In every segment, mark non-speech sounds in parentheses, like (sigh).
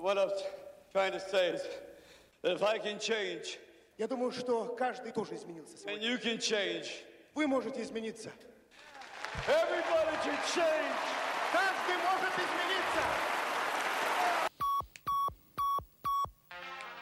What I'm trying to say is that if I can change, Я думаю, что каждый тоже изменился and сегодня. you can change, Вы можете измениться. everybody can change. Каждый может измениться.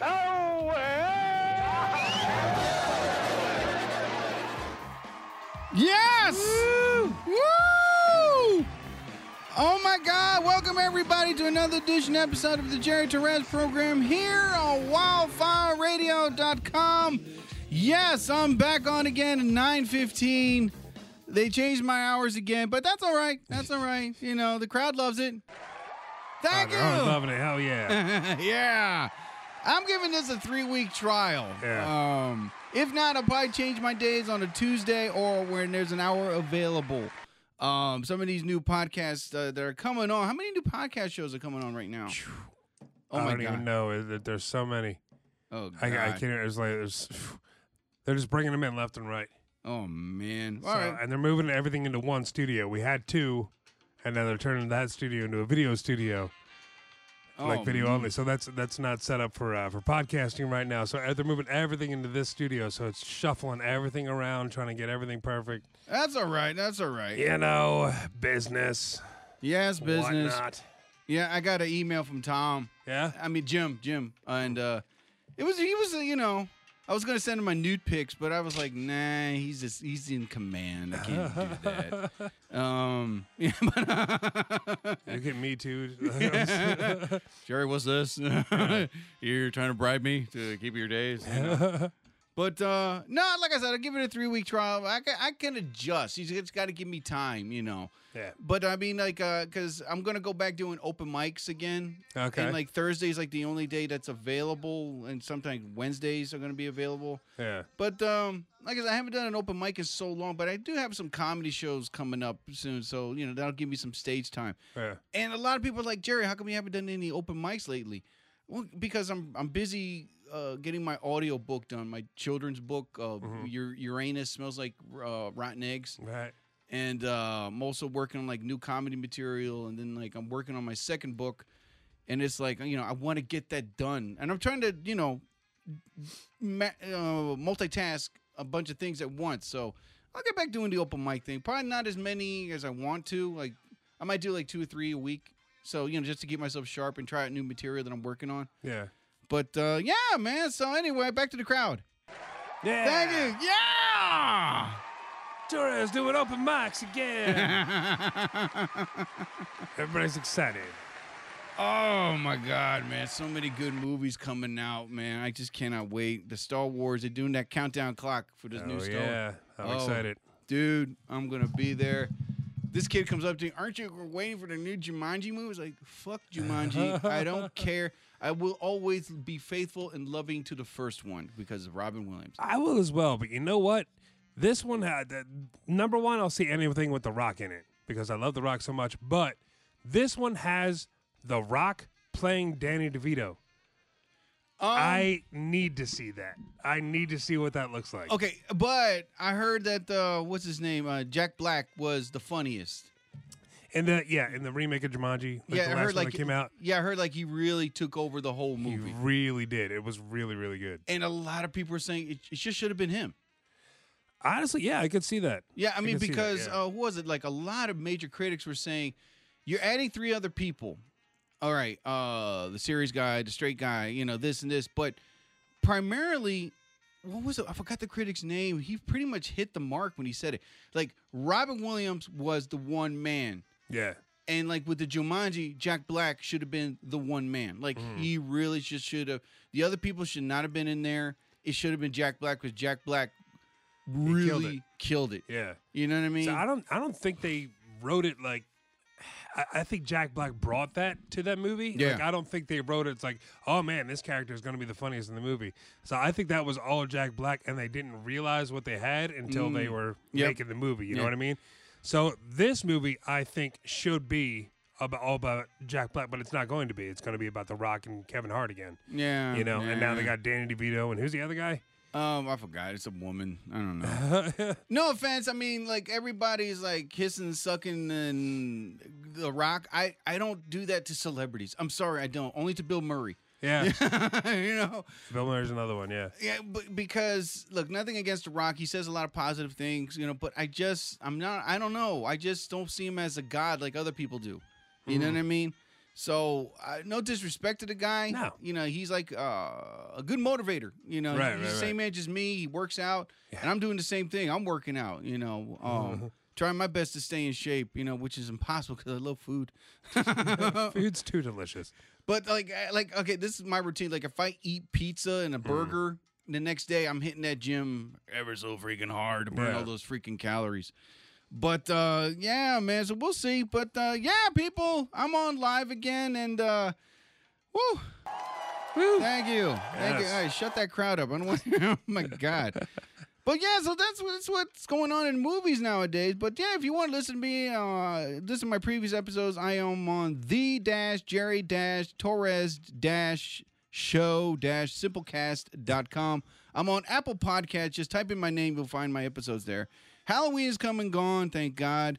Oh, Yes! Woo! Oh my God! Welcome everybody to another edition episode of the Jerry Torres program here on WildfireRadio.com. Yes, I'm back on again at 9:15. They changed my hours again, but that's all right. That's all right. You know, the crowd loves it. Thank oh, you. I'm loving it. Hell yeah. (laughs) yeah. I'm giving this a three week trial. Yeah. Um, if not, I'll probably change my days on a Tuesday or when there's an hour available. Um, some of these new podcasts uh, that are coming on. How many new podcast shows are coming on right now? Oh my god. I my don't god! even know. There- There's so many. Oh god! I, I can't. It's like there's. (sighs) They're just bringing them in left and right. Oh man! All So- right. And they're moving everything into one studio. We had two, and now they're turning that studio into a video studio, like Oh, video man. only. So that's that's not set up for uh, for podcasting right now. So uh, they're moving everything into this studio. So it's shuffling everything around, trying to get everything perfect. That's all right. That's all right. You know, business, Yes, business. whatnot. Yeah, I got an email from Tom. Yeah. I mean Jim, Jim, and uh, it was he was you know I was gonna send him my nude pics, but I was like, nah, he's just he's in command. I can't do that. (laughs) Um, (laughs) yeah, but, (laughs) You get me too. Jerry, what's this? You're trying to bribe me to keep your days. you know? But uh, no, like I said, I'll give it a three week trial. I can, I can adjust. He's just got to give me time, you know. Yeah. But I mean, like, because I'm gonna go back doing open mics again. Okay. And like Thursday's like the only day that's available, and sometimes Wednesdays are gonna be available. yeah. But um, like I said, I haven't done an open mic in so long, but I do have some comedy shows coming up soon, so you know that'll give me some stage time. Yeah. And a lot of people are like, Jerry, how come you haven't done any open mics lately? Well, because I'm I'm busy uh, getting my audio book done, my children's book. Uh, Your Uranus smells like uh, rotten eggs, Right. and uh, I'm also working on like new comedy material, and then like I'm working on my second book, and it's like you know I want to get that done, and I'm trying to you know ma- uh, multitask a bunch of things at once. So I'll get back doing the open mic thing. Probably not as many as I want to. Like I might do like two or three a week. So you know, just to keep myself sharp and try out new material that I'm working on. Yeah. But uh, yeah, man. So anyway, back to the crowd. Yeah. Thank you. Yeah. Torres doing open mics again. (laughs) Everybody's excited. Oh my God, man! So many good movies coming out, man. I just cannot wait. The Star Wars, they're doing that countdown clock for this new Oh Star. yeah, I'm Oh, excited. dude. I'm gonna be there. This kid comes up to me, aren't you waiting for the new Jumanji movie? Like, fuck Jumanji. (laughs) I don't care. I will always be faithful and loving to the first one because of Robin Williams. I will as well, but you know what? This one had the, number one. I'll see anything with The Rock in it because I love The Rock so much. But this one has The Rock playing Danny DeVito. Um, I need to see that. I need to see what that looks like. Okay, but I heard that uh, what's his name? Uh, Jack Black was the funniest. In the yeah, in the remake of Jumanji, like yeah, the I heard one like that came out, Yeah, I heard like he really took over the whole movie. he really did. It was really really good. and a lot of people were saying it, it just should have been him. Honestly, yeah, I could see that. Yeah, I mean can see that, because yeah. uh, who was it? Like a lot of major critics were saying you're adding three other people. All right, uh, the series guy, the straight guy, you know this and this, but primarily. What was it? I forgot the critic's name. He pretty much hit the mark when he said it. Like Robin Williams was the one man. Yeah, And like with the Jumanji, Jack Black should have been the one man. Like Mm-hmm. he really just should have. The other people should not have been in there. It should have been Jack Black because Jack Black really killed it. killed it. yeah. You know what I mean? So I don't I don't think they wrote it like I, think Jack Black brought that to that movie. Yeah. Like, I don't think they wrote it. It's like, oh man, this character is going to be the funniest in the movie. So I think that was all Jack Black, and they didn't realize what they had until they were Mm. Yep. making the movie. You know what I mean? So this movie, I think, should be about all about Jack Black, but it's not going to be. It's going to be about The Rock and Kevin Hart again. Yeah, You know, and now they got Danny DeVito, and who's the other guy? Um, I forgot. It's a woman. I don't know. (laughs) no offense. I mean, like everybody's like kissing, sucking, and The Rock. I I don't do that to celebrities. I'm sorry, I don't. Only to Bill Murray. Yeah, (laughs) you know. Bill Murray's another one. Yeah, Yeah, but because look, nothing against The Rock. He says a lot of positive things, you know. But I just, I'm not. I don't know. I just don't see him as a god like other people do. You know what I mean? So, uh, no disrespect to the guy. No. You know, he's like uh, a good motivator. You know, Right, he's right, the same age as me. He works out, and I'm doing the same thing. I'm working out. You know, (laughs) um, trying my best to stay in shape. You know, which is impossible because I love food. (laughs) food's too delicious. But like, like, okay, this is my routine. Like, if I eat pizza and a burger, the next day I'm hitting that gym ever so freaking hard to burn Yeah. all those freaking calories. But uh yeah, man. So we'll see. But uh yeah, people, I'm on live again, and uh, woo. Thank you. Thank you. All right, shut that crowd up. I don't want. (laughs) oh my god. But yeah, so that's what's what's going on in movies nowadays. But yeah, if you want to listen to me, uh, listen to my previous episodes. I am on the dash Jerry dash Torres dash show dash simplecast.com. I'm on Apple Podcasts. Just type in my name, you'll find my episodes there. Halloween is come and gone, thank God.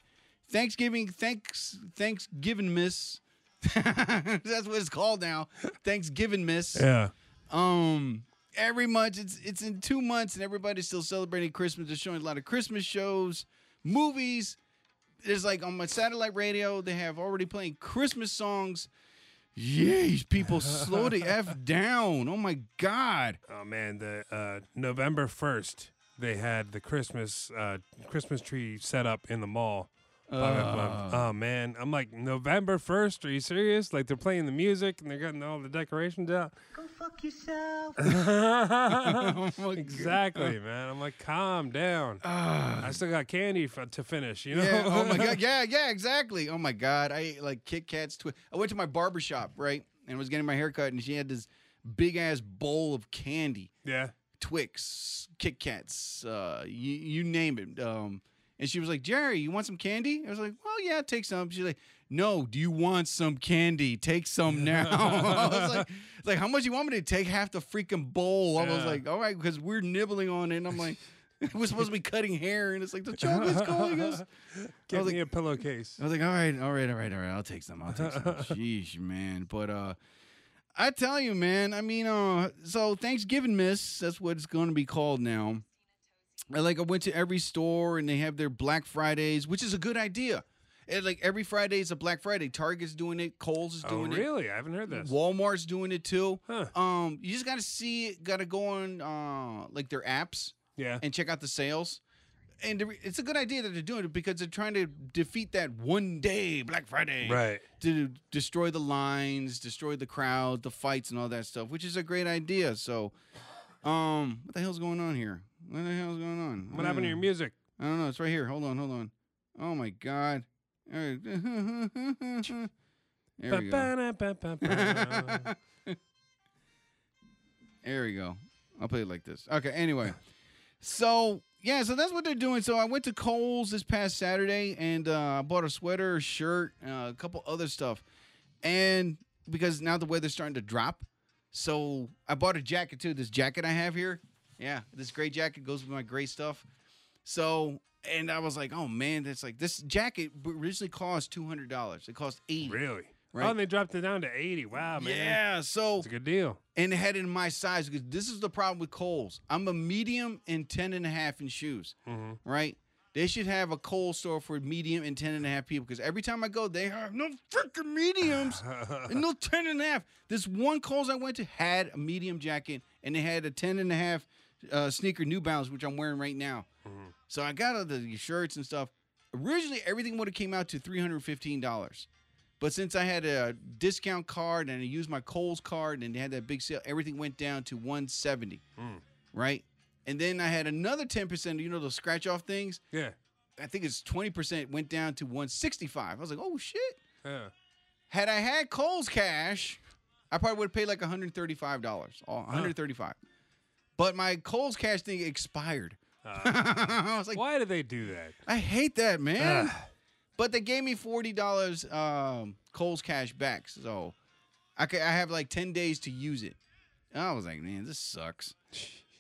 Thanksgiving, thanks, Thanksgiving Miss. (laughs) That's what it's called now. Thanksgiving Miss. Yeah. Um, every month it's it's in two months, and everybody's still celebrating Christmas. They're showing a lot of Christmas shows, movies. There's like on my satellite radio, they have already playing Christmas songs. Yeesh, people, slow the (laughs) f down. Oh my god. Oh man, the uh, November first, they had the Christmas uh, Christmas tree set up in the mall. Oh man, I'm like November first. Are you serious? Like they're playing the music and they're getting all the decorations out. (laughs) Go fuck yourself. (laughs) (laughs) Oh exactly, man. I'm like, calm down. (sighs) I still got candy f- to finish. You know? Yeah. Oh my god. Yeah. Yeah. Exactly. Oh my god. I ate like Kit Kats. Twi- I went to my barber shop right and was getting my hair cut, and she had this big ass bowl of candy, yeah. Twix, Kit Kats, uh, you, you name it. Um, and she was like, Jerry, you want some candy? I was like, well, yeah, take some. She's like, no, do you want some candy? Take some (laughs) now. (laughs) I was like, like, how much you want me to take half the freaking bowl? I was Yeah. like, all right, because we're nibbling on it. And I'm like, (laughs) we're supposed to be cutting hair, and it's like the chocolate's calling us. Was me a pillowcase. I was like, all right, all right, all right, all right. I'll take some. I'll take some. Sheesh, man. But uh I tell you, man, I mean, uh so Thanksgiving Miss, that's what it's gonna be called now. I like I went to every store and they have their Black Fridays, which is a good idea. And like every Friday is a Black Friday. Target's doing it, Kohl's is Oh doing it. really? I haven't heard this. Walmart's doing it too. Huh. Um, you just gotta see it, gotta go on uh like their apps Yeah. and check out the sales. And it's a good idea that they're doing it because they're trying to defeat that one day Black Friday, Right. To destroy the lines, destroy the crowd, the fights, and all that stuff, which is a great idea. So, um, what the hell's going on here? What the hell's going on? What happened to Uh, your music? I don't know. It's right here. Hold on, hold on. Oh my god. (laughs) There we go. (laughs) There we go. I'll play it like this. Okay. Anyway, so yeah, so that's what they're doing. So I went to Kohl's this past Saturday and uh, I bought a sweater, a shirt, uh, a couple other stuff, and because now the weather's starting to drop, so I bought a jacket too. This jacket I have here, yeah, this gray jacket goes with my gray stuff. So and I was like, oh man, that's like this jacket originally cost two hundred dollars. It cost eighty. really? Right. Oh, and they dropped it down to eighty. Wow, man. Yeah. So It's a good deal. and it had it in my size because this is the problem with Kohl's. I'm a medium and 10 and a half in shoes, mm-hmm. right? They should have a Kohl's store for medium and 10 and a half people because every time I go, they have no freaking mediums (laughs) and no 10 and a half. This one Kohl's I went to had a medium jacket and they had a 10 and a half uh, sneaker New Balance, which I'm wearing right now. So I got all the shirts and stuff. Originally, everything would have came out to $315. But since I had a discount card and I used my Kohl's card and they had that big sale, everything went down to 170. Right? And then I had another 10%, you know, those scratch off things. Yeah. I think it's 20% went down to 165. I was like, oh shit. Yeah. Had I had Kohl's cash, I probably would have paid like $135. Oh, 135 But my Kohl's cash thing expired. (laughs) I was like, Why do they do that? I hate that, man. But they gave me forty dollars um, Kohl's cash back, so I could, I have like ten days to use it. And I was like, man, this sucks.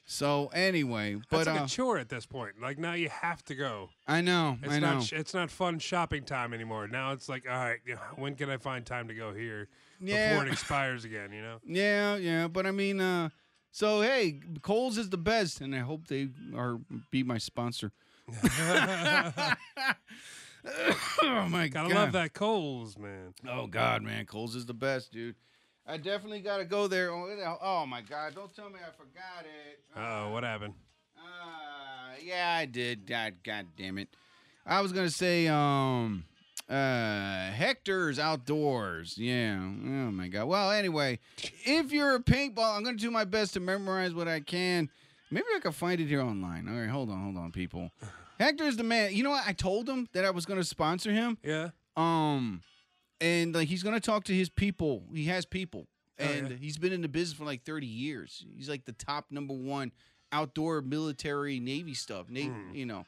So anyway, but That's like uh, a chore at this point. Like now you have to go. I know, It's I know. not. It's not fun shopping time anymore. Now it's like, all right, when can I find time to go here Yeah. before it expires again? You know. (laughs) Yeah, yeah, but I mean, uh, so hey, Kohl's is the best, and I hope they are be my sponsor. (laughs) oh my Gotta god, love that Kohl's, man. Oh God, man, Kohl's is the best, dude. I definitely gotta go there. Oh, oh my God, don't tell me I forgot it. Oh, what happened? Uh, yeah, I did. God, God damn it. I was gonna say, um, uh, Hector's Outdoors. Yeah. Oh my God. Well, anyway, if you're a paintball, I'm gonna do my best to memorize what I can. Maybe I can find it here online. All right, hold on, hold on, people. (sighs) Hector's the man. You know what? I told him that I was gonna sponsor him. Yeah. Um, and like he's gonna talk to his people. He has people, Oh, and yeah. he's been in the business for like thirty years. He's like the top number one outdoor military Navy stuff. Navy, Hmm. you know,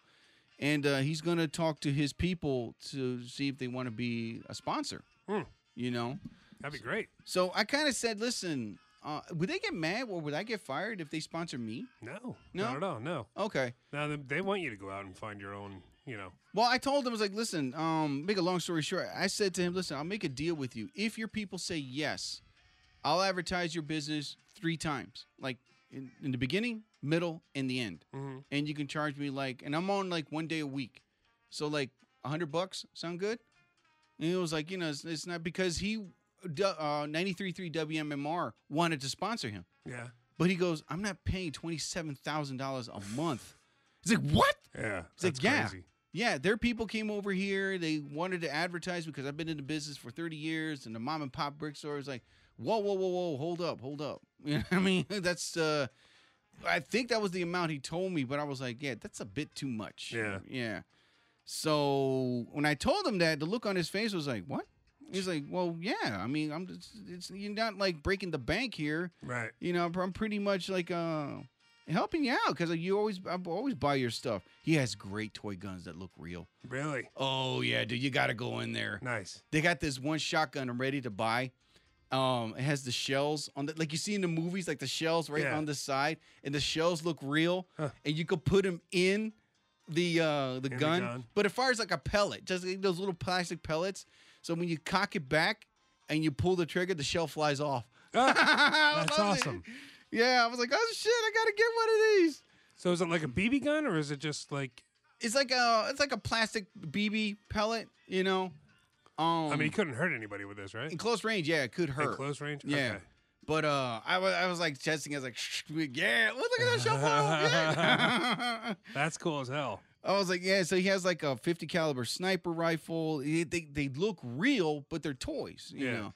and uh, he's gonna talk to his people to see if they want to be a sponsor. Hmm. You know, That'd be great. so I kind of said, listen, uh, would they get mad or would I get fired if they sponsor me? No. No? Not at all. No. Okay. Now they, they want you to go out and find your own. You know. Well, I told him I was like, listen, um, make a long story short. I said to him, listen, I'll make a deal with you. If your people say yes, I'll advertise your business three times, like in, in the beginning, middle, and the end. Mhm. And you can charge me like, and I'm on like one day a week, so like a hundred bucks. Sound good? And it was like, you know, it's, it's not because he, uh, 93.3 WMMR wanted to sponsor him, Yeah. but he goes, I'm not paying twenty seven thousand dollars a month. He's like, what? Yeah. It's like, yeah. crazy. Yeah, their people came over here. They wanted to advertise because I've been in the business for 30 years, and the mom and pop brick store is like, whoa, whoa, whoa, whoa, hold up, hold up. You know what I mean? (laughs) That's, uh, I think that was the amount he told me, but I was like, yeah, that's a bit too much. Yeah. Yeah. So when I told him that, the look on his face was like, what? He's like, well, yeah. I mean, I'm just, it's, you're not like breaking the bank here. Right. You know, I'm pretty much like uh helping you out because you always I always buy your stuff. He has great toy guns that look real. Really. Oh yeah, dude, you got to go in there. Nice. They got this one shotgun I'm ready to buy. Um, it has the shells on the like you see in the movies, like the shells right Yeah. on the side, and the shells look real, Huh. and you could put them in the uh the the gun, gun. but it fires like a pellet, just like those little plastic pellets. So when you cock it back and you pull the trigger, the shell flies off. (laughs) That's love it. awesome. Yeah, I was like, oh shit, I gotta get one of these. So is it like a BB gun or is it just like? It's like a it's like a plastic BB pellet, you know. Um, I mean, he couldn't hurt anybody with this, right? in close range, yeah, it could hurt. In close range. Yeah. Okay. But uh, I was I was like testing. I was like, Shh, yeah, look at that off, yeah. (laughs) That's cool as hell. I was like, yeah. So he has like a 50 caliber sniper rifle. They they, they look real, but they're toys, you Yeah. know.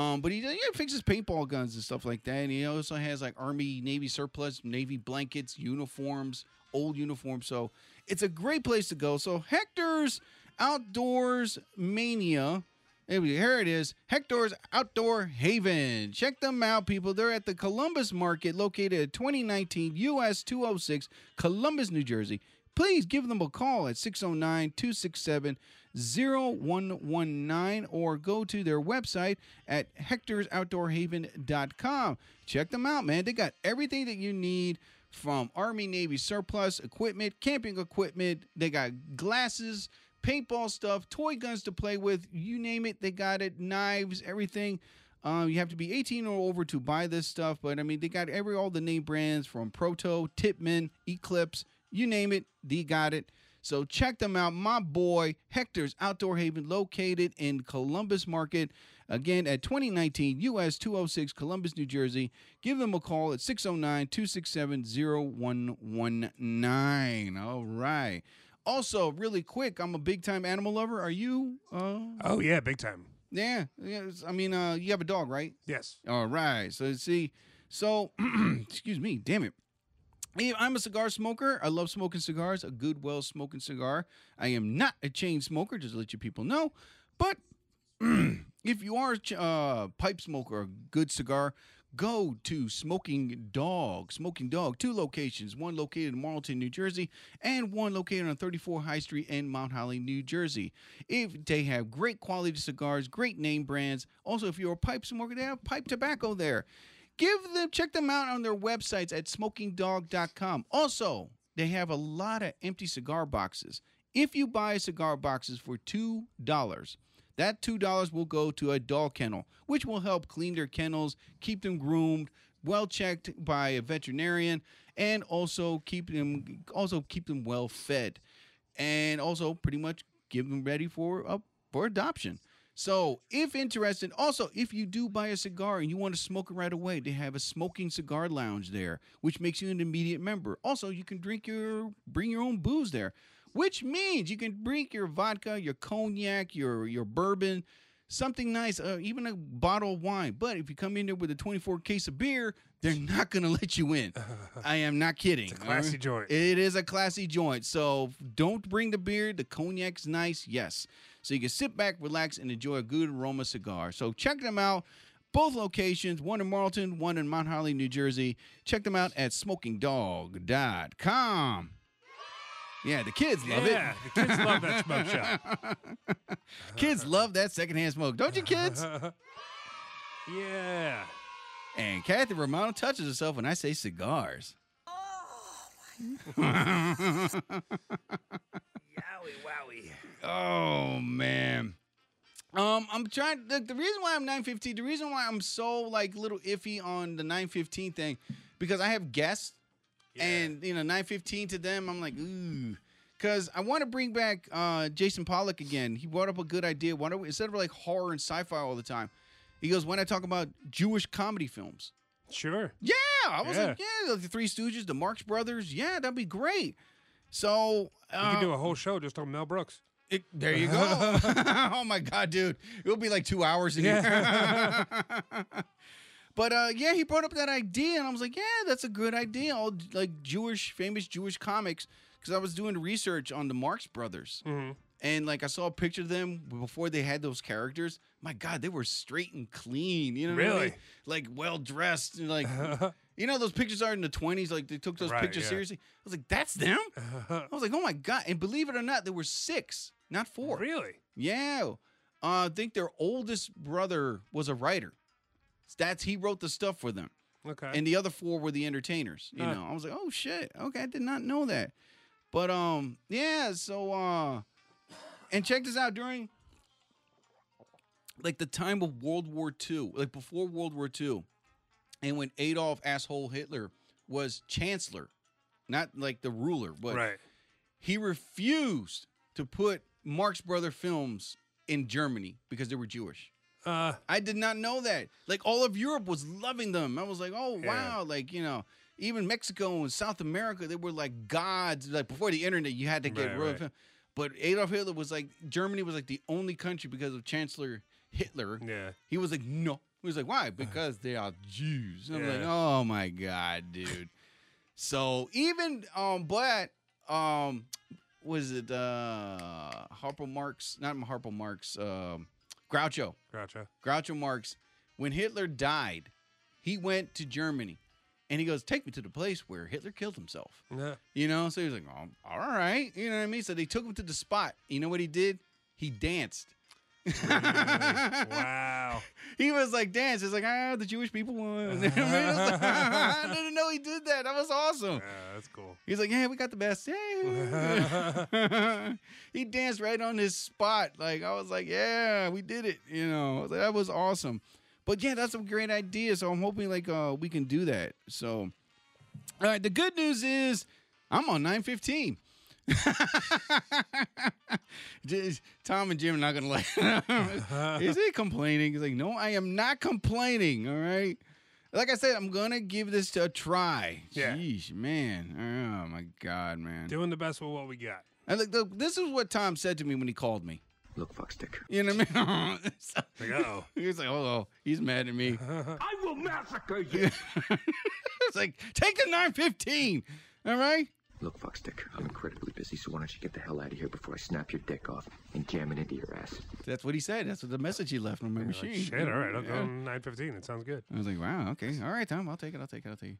Um, but he yeah, fixes paintball guns and stuff like that. And he also has like Army, Navy surplus, Navy blankets, uniforms, old uniforms. So it's a great place to go. So Hector's Outdoors Mania. Here it is, Hector's Outdoor Haven. Check them out, people. They're at the Columbus Market, located at 2019 US 206, Columbus, New Jersey. Please give them a call at 609 267 0119 or go to their website at hectorsoutdoorhaven.com. Check them out, man. They got everything that you need from Army Navy surplus equipment, camping equipment. They got glasses, paintball stuff, toy guns to play with. You name it, they got it. Knives, everything. Um, you have to be 18 or over to buy this stuff, but I mean, they got every all the name brands from Proto, Tippmann, Eclipse, you name it, they got it. So check them out. My boy Hector's Outdoor Haven, located in Columbus Market. Again, at 2019 US 206 Columbus, New Jersey. Give them a call at 609 267 0119. All right. Also, really quick, I'm a big time animal lover. Are you? Uh, Oh yeah, big time. yeah. yes. I mean, uh, you have a dog, right? Yes. All right. So see, so (clears throat) excuse me, damn it. Yeah, I'm a cigar smoker. I love smoking cigars. A good, well smoking cigar. I am not a chain smoker, just to let you people know. But (clears throat) if you are a uh, pipe smoker, a good cigar, go to Smoking Dog. Smoking Dog, two locations, one located in Marlton, New Jersey, and one located on 34 High Street in Mount Holly, New Jersey. If they have great quality cigars, great name brands. Also, if you're a pipe smoker, they have pipe tobacco there. Give them check them out on their websites at smokingdog.com. Also, they have a lot of empty cigar boxes. If you buy cigar boxes for two dollars, that two dollars will go to a dog kennel, which will help clean their kennels, keep them groomed, well checked by a veterinarian, and also keep them also keep them well fed, and also pretty much give them ready for uh, for adoption. So, if interested, also if you do buy a cigar and you want to smoke it right away, they have a smoking cigar lounge there, which makes you an immediate member. Also, you can drink your bring your own booze there, which means you can bring your vodka, your cognac, your your bourbon, something nice, uh, even a bottle of wine. But if you come in there with a 24 case of beer, they're (laughs) not going to let you in. (laughs) I am not kidding. It's a classy joint. It is a classy joint. So don't bring the beer. The cognac's nice, yes. So you can sit back, relax, and enjoy a good aroma cigar. So check them out. Both locations, one in Marlton, one in Mount Holly, New Jersey. Check them out at smokingdog.com. Yeah, the kids love it. yeah, the kids love that smoke shop. it. (laughs) Kids love that secondhand smoke, don't you, kids? (laughs) yeah. And Kathy Romano touches herself when I say cigars. Oh, (laughs) Yowie wowie. Oh man. Um, I'm trying. The, the reason why I'm 915, the reason why I'm so like little iffy on the 915 thing, because I have guests, and you know 915 to them, I'm like, ooh, because I want to bring back uh Jason Pollock again. He brought up a good idea. Why don't we, instead of like horror and sci-fi all the time, he goes, when I talk about Jewish comedy films. Sure. Yeah, I was Yeah. like, yeah, the Three Stooges, the Marx Brothers. Yeah, that'd be great. So You uh, could do a whole show just on Mel Brooks. it- there you go. (laughs) (laughs) oh my God, dude, it'll be like two hours in here. (laughs) but uh, yeah, he brought up that idea, and I was like, yeah, that's a good idea. All like Jewish, famous Jewish comics, because I was doing research on the Marx Brothers, and like I saw a picture of them before they had those characters. My God, they were straight and clean. You know, what I mean? Really? like well dressed, and like. (laughs) You know those pictures are in the twenties, like they took those Right, pictures yeah. seriously. I was like, "That's them." (laughs) I was like, "Oh my god!" And believe it or not, there were six, not four. Really? Yeah, uh, I think their oldest brother was a writer. That's he wrote the stuff for them, Okay. and the other four were the entertainers. You Huh. know, I was like, "Oh shit!" Okay, I did not know that. But um, yeah. So uh, and check this out during like the time of World War II, like before World War II, and when Adolf asshole Hitler was chancellor, not like the ruler, but right. he refused to put Marx Brother films in Germany because they were Jewish. Uh, I did not know that. Like all of Europe was loving them. I was like, oh Yeah. wow, like you know, even Mexico and South America, they were like gods. Like before the internet, you had to get Right, royal right. But Adolf Hitler was like Germany was like the only country because of Chancellor Hitler. yeah. He was like, no. He was like, why? (laughs) Because they are Jews. And I'm like, oh my god, dude. (laughs) so even um, but um, was it uh Harpo Marx? Not Harpo Marx. Um, Groucho. Groucho. Groucho Marx. When Hitler died, he went to Germany, and he goes, "Take me to the place where Hitler killed himself." Yeah. You know, so he was like, oh, "All right," you know what I mean. So they took him to the spot. You know what he did? He danced. Wow. (laughs) He was like dance. It's like ah, the Jewish people won. I, mean, it was like- I didn't know he did that. That was awesome. Yeah, that's cool. He's like, yeah, we got the best. Yeah. (laughs) (laughs) he danced right on his spot. Like I was like, yeah, we did it. You know, was like, that was awesome. But yeah, that's a great idea. So I'm hoping like uh we can do that. So, all right. The good news is I'm on 915. (laughs) Just- Tom and Jim are not gonna like. (laughs) Is he complaining? He's like, no, I am not complaining. All right. Like I said, I'm gonna give this a try. Yeah. Jeez, man. Oh my God, man. Doing the best with what we got. And look, look, this is what Tom said to me when he called me. Look, fuckstick. You know what I mean? (laughs) So- Like, uh-oh. he was like, oh, he's mad at me. I will massacre you. it's like, take the 915. All right. Look, Fuckstick, I'm incredibly busy, so why don't you get the hell out of here before I snap your dick off and jam it into your ass? That's what he said. That's what the message he left on my machine. Shit, all right, I'll go Yeah. nine fifteen. It sounds good. I was like, wow, okay, all right, Tom, I'll take it, I'll take it, I'll take it.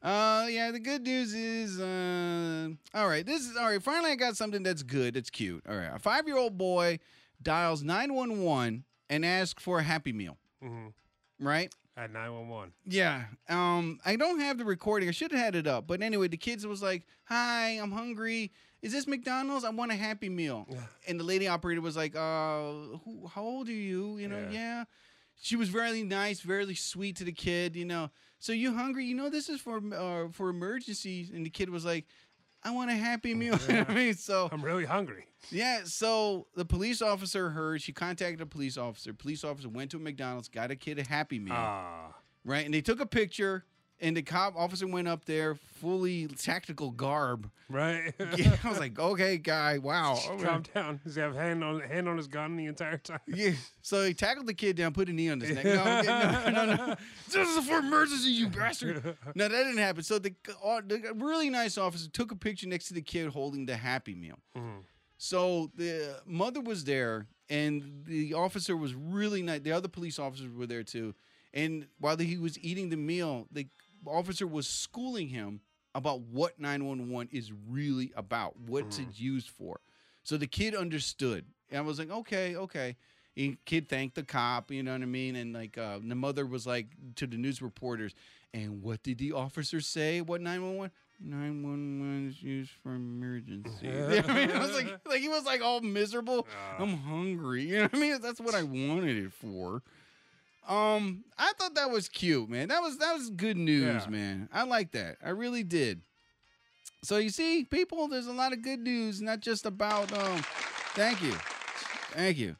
Uh, yeah, the good news is, uh, all right, this is all right. Finally, I got something that's good, that's cute. All right, a five-year-old boy dials nine one one and asks for a Happy Meal. Mhm. Right? At nine one one. Yeah. Um, I don't have the recording. I should have had it up. But anyway, the kids was like, "Hi, I'm hungry. Is this McDonald's? I want a Happy Meal." And the lady operator was like, "Uh, who, how old are you? You know, Yeah. yeah." She was very nice, very sweet to the kid. You know, so you hungry? You know, this is for uh, for emergencies. And the kid was like, "I want a Happy Meal." (laughs) I mean, so I'm really hungry. yeah, so the police officer heard. She contacted a police officer. Police officer went to a McDonald's, got a kid a Happy Meal Ah, right? And they took a picture, and the cop officer went up there, fully tactical garb. right. (laughs) Yeah, I was like, okay, guy, wow. (laughs) Calm down. Does he have hand on hand on his gun the entire time? Yeah. So he tackled the kid down, put a knee on his neck. (laughs) No, no, no, no. This is for emergency, you bastard. No, that didn't happen. So the, uh, the really nice officer took a picture next to the kid holding the Happy Meal. So the mother was there, and the officer was really nice. The other police officers were there too. And while he was eating the meal, the officer was schooling him about what 911 is really about, what it's used for. So the kid understood. And I was like, okay, okay. And kid thanked the cop, you know what I mean? And like uh, the mother was like to the news reporters, and what did the officer say? What 911? 911 is used for emergency. (laughs) I mean, I was like, like he was like all miserable. I'm hungry. (laughs) You know what I mean? That's what I wanted it for. Um, I thought that was cute, man. That was that was good news, Yeah. man. I like that. I really did. So you see, people, there's a lot of good news, not just about um thank you. Thank you.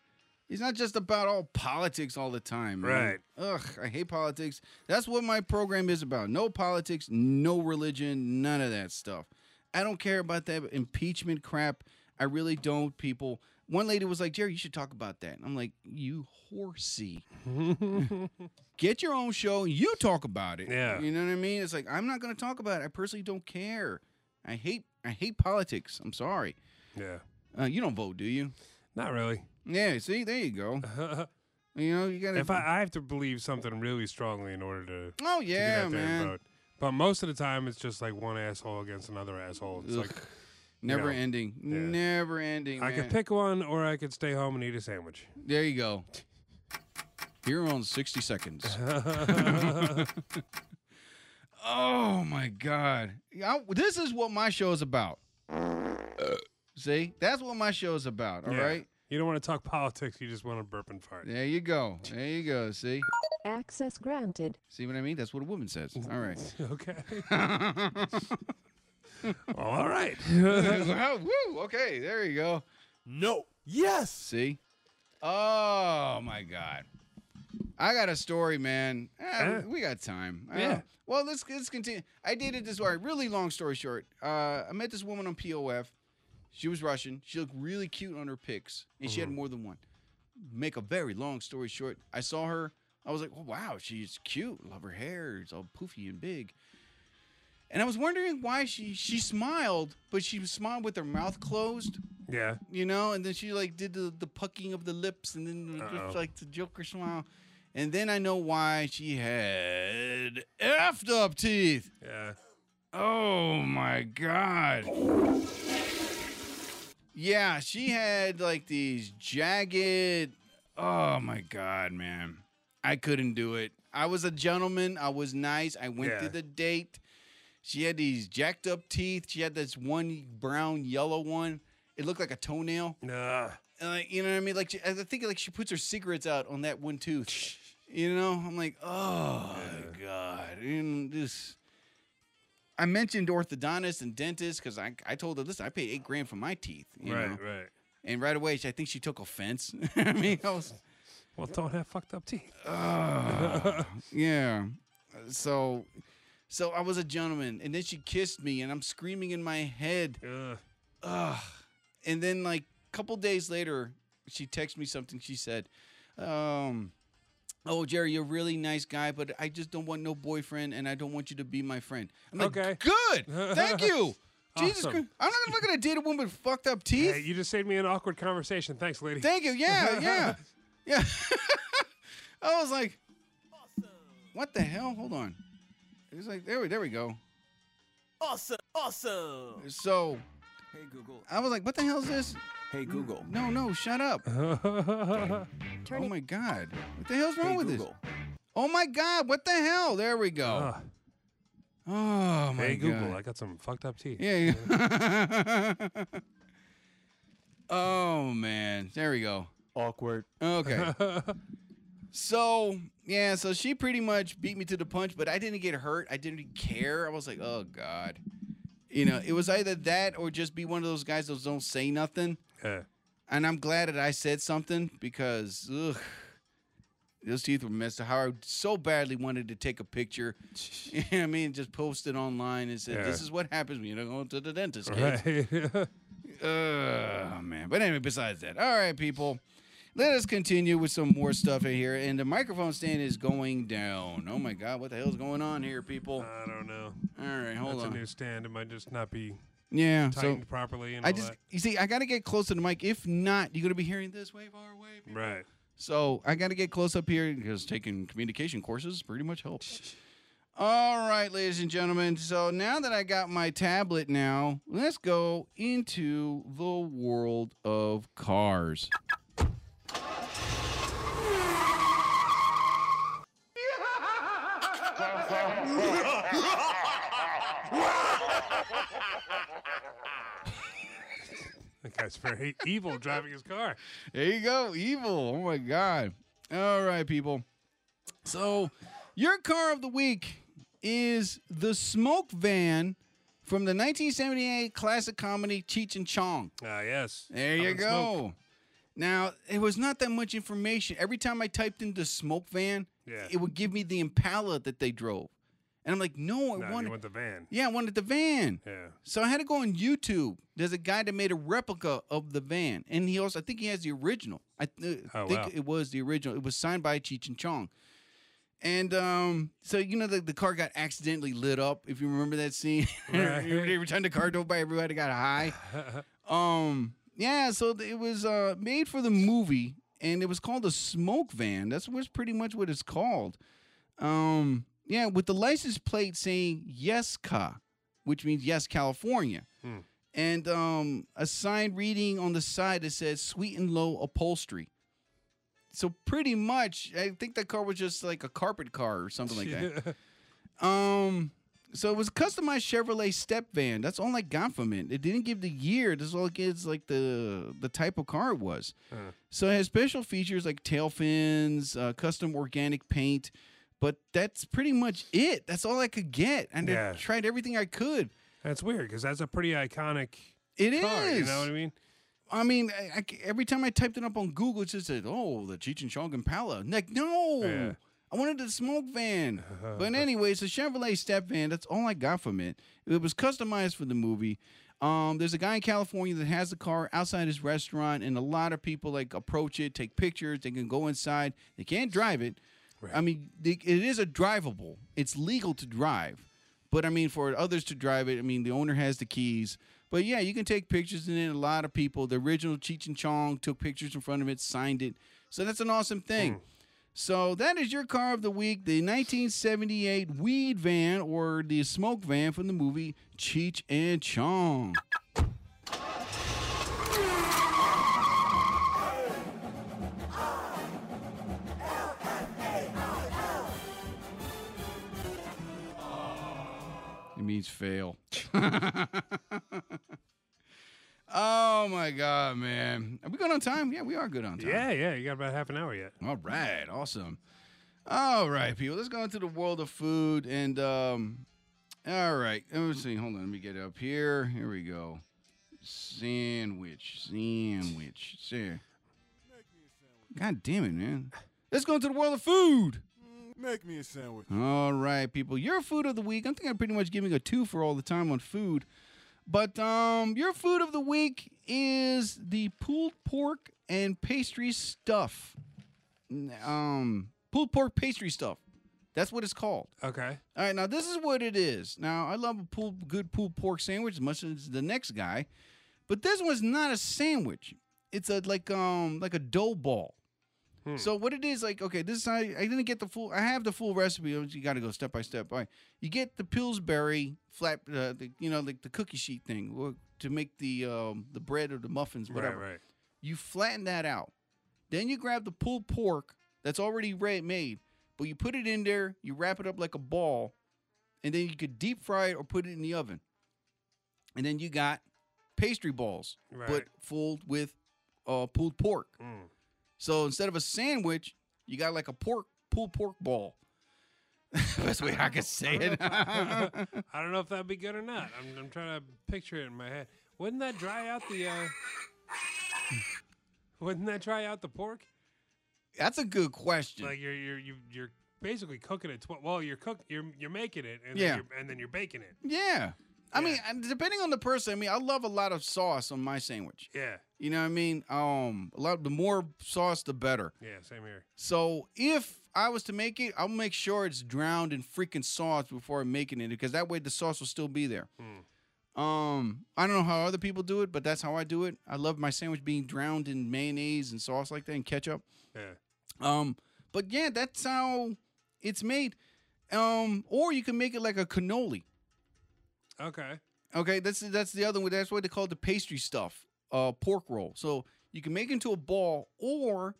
It's not just about all politics all the time. man. Right. Ugh, I hate politics. That's what my program is about. No politics, no religion, none of that stuff. I don't care about that impeachment crap. I really don't, people. One lady was like, Jerry, you should talk about that. And I'm like, you horsey. (laughs) Get your own show. And you talk about it. Yeah. You know what I mean? It's like I'm not going to talk about it. I personally don't care. I hate I hate politics. I'm sorry. Yeah. Uh, you don't vote, do you? Not really. Yeah. See, there you go. (laughs) You know, you got to. If I, I have to believe something really strongly in order to, oh to get yeah, out there and man. vote. But most of the time, it's just like one asshole against another asshole. It's like Ugh. Never know, ending. yeah. Never ending. I could pick one, or I could stay home and eat a sandwich. There you go. Here on 60 seconds. (laughs) oh my God. I- this is what my show is about. See? That's what my show is about. All right. Yeah. You don't want to talk politics. You just want to burp and fart. There you go. There you go. See? Access granted. See what I mean? That's what a woman says. All right. (laughs) okay. (laughs) (laughs) all right. (laughs) Woo. Okay. There you go. No. Yes. See? Oh my God. I got a story, man. Eh, Huh? we got time. Uh, Yeah. well, let's let's continue. I dated this. Right, really long story short. Uh, I met this woman on POF. She was Russian. She looked really cute on her pics, and she had more than one. Make a very long story short, I saw her. I was like, oh, wow, she's cute. Love her hair. It's all poofy and big. And I was wondering why she she smiled, but she smiled with her mouth closed yeah. you know, and then she like did the, the pucking of the lips and then Uh-oh. just like the Joker smile. And then I know why she had effed up teeth. Yeah. Oh my god. Yeah, she had like these jagged. Oh my god, man. I couldn't do it. I was a gentleman. I was nice. I went Yeah. to the date. She had these jacked up teeth. She had this one brown yellow one. It looked like a toenail. Nah. Like you know what I mean? Like she, I think like she puts her cigarettes out on that one tooth. You know, I'm like, oh my god, and this. I mentioned orthodontist and dentist because I, I told her, listen, I paid eight grand for my teeth. You right. know? Right. And right away, I think she took offense. (laughs) I mean, I was, Well, don't have fucked up teeth. uh, yeah. So, so I was a gentleman, and then she kissed me, and I'm screaming in my head. Ugh. Ugh. And then like a couple days later, she texted me something. She said, um, "Oh, Jerry, you're a really nice guy, but I just don't want no boyfriend, and I don't want you to be my friend." I'm like, Okay. "Good, thank you." (laughs) Jesus Awesome. Christ. I'm not gonna look at a woman with fucked up teeth. Hey, you just saved me an awkward conversation. Thanks, lady. Thank you. Yeah, (laughs) yeah, yeah. (laughs) I was like, awesome. what the hell? Hold on. It was like, there we, there we go. Awesome. Awesome. So Hey Google. I was like, what the hell is this? Hey Google. No, no, shut up. (laughs) oh my god, what the hell's wrong Hey with Google. this? Oh my god, what the hell? There we go. Ah, oh my god. hey, Google, god. I got some fucked up teeth. Yeah. yeah. (laughs) oh man, there we go. Awkward. Okay. (laughs) so yeah, so she pretty much beat me to the punch, but I didn't get hurt. I didn't care. I was like, oh god. You know, it was either that or just be one of those guys that don't say nothing. Yeah. And I'm glad that I said something because ugh, those teeth were messed up. How I so badly wanted to take a picture. (laughs) You know what I mean? Just post it online and say, Yeah. this is what happens when you don't go to the dentist. Kids. Right. (laughs) Oh man. But anyway, besides that, all right, people. Let us continue with some more stuff in here. And the microphone stand is going down. Oh my god, what the hell's going on here, people? I don't know. All right, hold That's on. a new stand. It might just not be yeah, so tightened properly and I just that. you see, I gotta get close to the mic. If not, you're gonna be hearing this way far away. people. Right. So I got to get close up here because taking communication courses pretty much helps. All right, ladies and gentlemen. So now that I got my tablet, now let's go into the world of cars. (laughs) That guy's very evil driving his car. There you go, evil. Oh my god. All right, people. So your car of the week is the smoke van from the 1978 classic comedy Cheech and Chong. Ah, yes. There you go. smoke. Now, it was not that much information. Every time I typed in the smoke van, Yeah. it would give me the Impala that they drove. And I'm like, no, I No, wanted want the van. Yeah, I wanted the van. Yeah. So I had to go on YouTube. There's a guy that made a replica of the van, and he also I think he has the original. I th- Oh, think wow. it was the original. It was signed by Cheech and Chong. And um, so you know the, the car got accidentally lit up. If you remember that scene, (laughs) Right. every time the car drove by, everybody got high. (laughs) um, yeah. So it was uh made for the movie, and it was called a smoke van. That's what's pretty much what it's called. Um, yeah, with the license plate saying Yes Ka, which means Yes California, Hmm. and um, a sign reading on the side that says Sweet and Low Upholstery. So pretty much, I think that car was just like a carpet car or something like that. (laughs) Um, so it was a customized Chevrolet step van. That's all I got from it. It didn't give the year. This all it gives like the the type of car it was. Huh. So it has special features like tail fins, uh, custom organic paint, but that's pretty much it. That's all I could get, and Yeah. I tried everything I could. That's weird because that's a pretty iconic It is. car. You know what I mean? I mean, I, I every time I typed it up on Google, it just said, "Oh, the Cheech and Chong Impala." I'm like, no, Yeah. I wanted the smoke van. (laughs) but anyway, it's a Chevrolet step van. That's all I got from it. It was customized for the movie. Um, there's a guy in California that has the car outside his restaurant, and a lot of people like approach it, take pictures. They can go inside. They can't drive it. I mean, the- it is a drivable. It's legal to drive, but I mean, for others to drive it, I mean, the owner has the keys. But yeah, you can take pictures in it. A lot of people, the original Cheech and Chong, took pictures in front of it, signed it. So that's an awesome thing. So that is your car of the week, the 1978 weed van or the smoke van from the movie Cheech and Chong. It means fail. (laughs) oh my god, man. Are we good on time? Yeah, we are good on time. Yeah, yeah. You got about half an hour yet. All right, awesome. All right, people, let's go into the world of food and um all right, let me see. Hold on, let me get up here. Here we go. Sandwich, sandwich, sir. God damn it, man. Let's go into the world of food. Make me a sandwich. All right, people. Your food of the week. I think I'm pretty much giving a two for all the time on food. But um, your food of the week is the pulled pork and pastry stuff. Um, pulled pork pastry stuff. That's what it's called. Okay. All right, now this is what it is. Now I love a pulled, good pulled pork sandwich as much as the next guy, but this one's not a sandwich. It's a like um like a dough ball. So what it is like? Okay, this is I, I didn't get the full. I have the full recipe. You got to go step by step. All right, you get the Pillsbury flat, uh, the, you know, like the cookie sheet thing to make the um the bread or the muffins, whatever. Right, right. You flatten that out. Then you grab the pulled pork that's already ready made, but you put it in there, you wrap it up like a ball, and then you could deep fry it or put it in the oven. And then you got pastry balls, but Right. filled with uh, pulled pork. Mm. So instead of a sandwich, you got like a pork pulled pork ball. (laughs) Best way I could say it. (laughs) (laughs) I don't know if that'd be good or not. I'm, I'm trying to picture it in my head. Wouldn't that dry out the? Uh, wouldn't that dry out the pork? That's a good question. Like you're you're you- you're basically cooking it. Tw- well, you're cook you're you're making it, and Yeah. then you're, and then you're baking it. yeah. I mean, and depending on the person, I mean, I love a lot of sauce on my sandwich. Yeah, You know what I mean? Um, a lot. The more sauce, the better. yeah, same here. So if I was to make it, I'll make sure it's drowned in freaking sauce before I'm making it, because that way the sauce will still be there. Um, I don't know how other people do it, but that's how I do it. I love my sandwich being drowned in mayonnaise and sauce like that and ketchup. Yeah. Um, but yeah, that's how it's made. Um, or you can make it like a cannoli. Okay. Okay, that's that's the other one. That's what they call the pastry stuff, uh, pork roll. So you can make it into a ball, or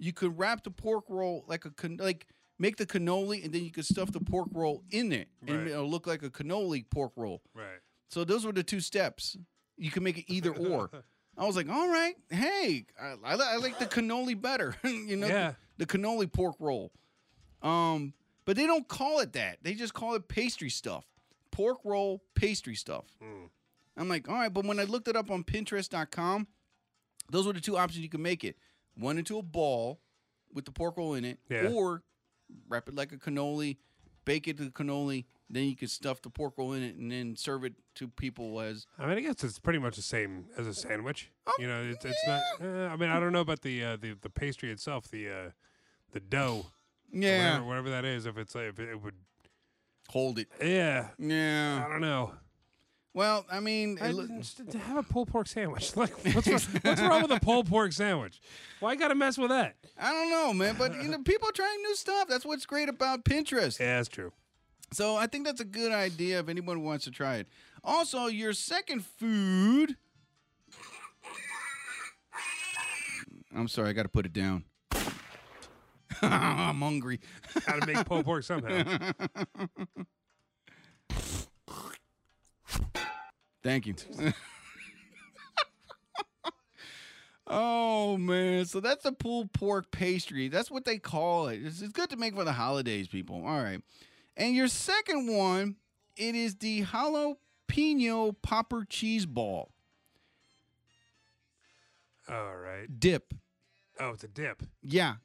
you could wrap the pork roll like a can- like make the cannoli, and then you could stuff the pork roll in it, and Right. it'll look like a cannoli pork roll. Right. So those were the two steps. You can make it either (laughs) or. I was like, all right, hey, I, I, I like the cannoli better. (laughs) you know, Yeah. the, the cannoli pork roll. Um, but they don't call it that. They just call it pastry stuff. Pork roll pastry stuff. Hmm. I'm like, all right, but when I looked it up on Pinterest.com, those were the two options you could make it. One into a ball with the pork roll in it, Yeah. or wrap it like a cannoli, bake it to the cannoli, then you can stuff the pork roll in it and then serve it to people as I mean, I guess it's pretty much the same as a sandwich. Oh, you know, it's, it's not. Uh, I mean, I don't know about the uh, the the pastry itself, the uh, the dough. Yeah. Whatever, whatever that is, if it's like, if it, it would. hold it. Yeah. Yeah. I don't know. Well, I mean, I to have a pulled pork sandwich. (laughs) Like, what's, wrong, (laughs) what's wrong with a pulled pork sandwich? Why you got to mess with that? I don't know, man. But you know, (laughs) people are trying new stuff. That's what's great about Pinterest. Yeah, that's true. So I think that's a good idea if anyone wants to try it. Also, your second food. I'm sorry, I got to put it down. I'm hungry. Got to make pulled pork somehow. Thank you. (laughs) oh man, so that's a pulled pork pastry. That's what they call it. It's, it's good to make for the holidays, people. All right. And your second one, it is the jalapeno popper cheese ball All right. dip. Oh, it's a dip. Yeah.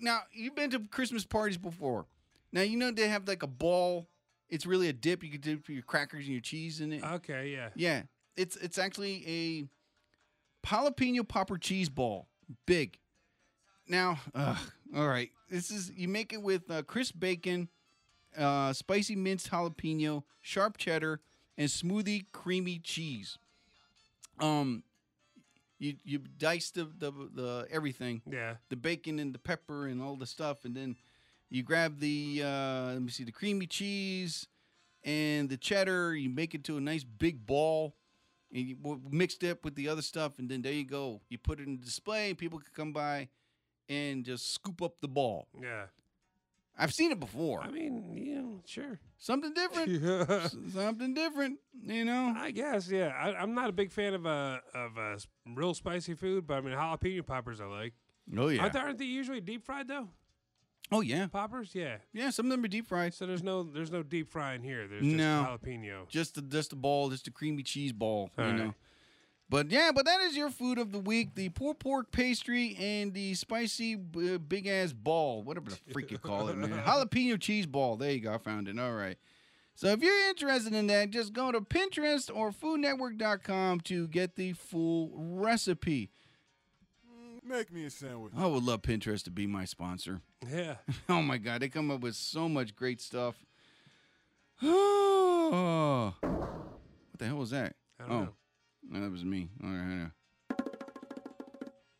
Now you've been to Christmas parties before. Now you know they have like a ball. It's really a dip. You can dip your crackers and your cheese in it. Okay, yeah. Yeah, it's it's actually a jalapeno popper cheese ball, big. Now, all right, this is you make it with uh, crisp bacon, uh, spicy minced jalapeno, sharp cheddar, and smoothie creamy cheese. Um, you you dice the the, the everything, Yeah. the bacon and the pepper and all the stuff, and then you grab the uh, let me see the creamy cheese and the cheddar. You make it to a nice big ball, and you mixed it with the other stuff, and then there you go. You put it in the display. People can come by and just scoop up the ball. Yeah. I've seen it before. I mean, yeah, sure. Something different. (laughs) S- Something different. You know. I guess, yeah. I, I'm not a big fan of uh, of uh, real spicy food, but I mean, jalapeno poppers I like. Oh yeah. Aren't, they, aren't they usually deep fried though? Oh yeah. Poppers, yeah. Yeah. Some of them are deep fried. So there's no there's no deep frying here. There's just No. jalapeno. Just the just the ball, just the creamy cheese ball. All you right. know. But yeah, but that is your food of the week: the pulled pork pastry and the spicy b- big ass ball, whatever the freak you call it, man. (laughs) Jalapeno cheese ball. There you go. I found it. All right. So if you're interested in that, just go to Pinterest or FoodNetwork.com to get the full recipe. Make me a sandwich. I would love Pinterest to be my sponsor. Yeah. (laughs) Oh my god, they come up with so much great stuff. Oh, (sighs) what the hell was that? I don't oh, know. no, that was me. All right, I.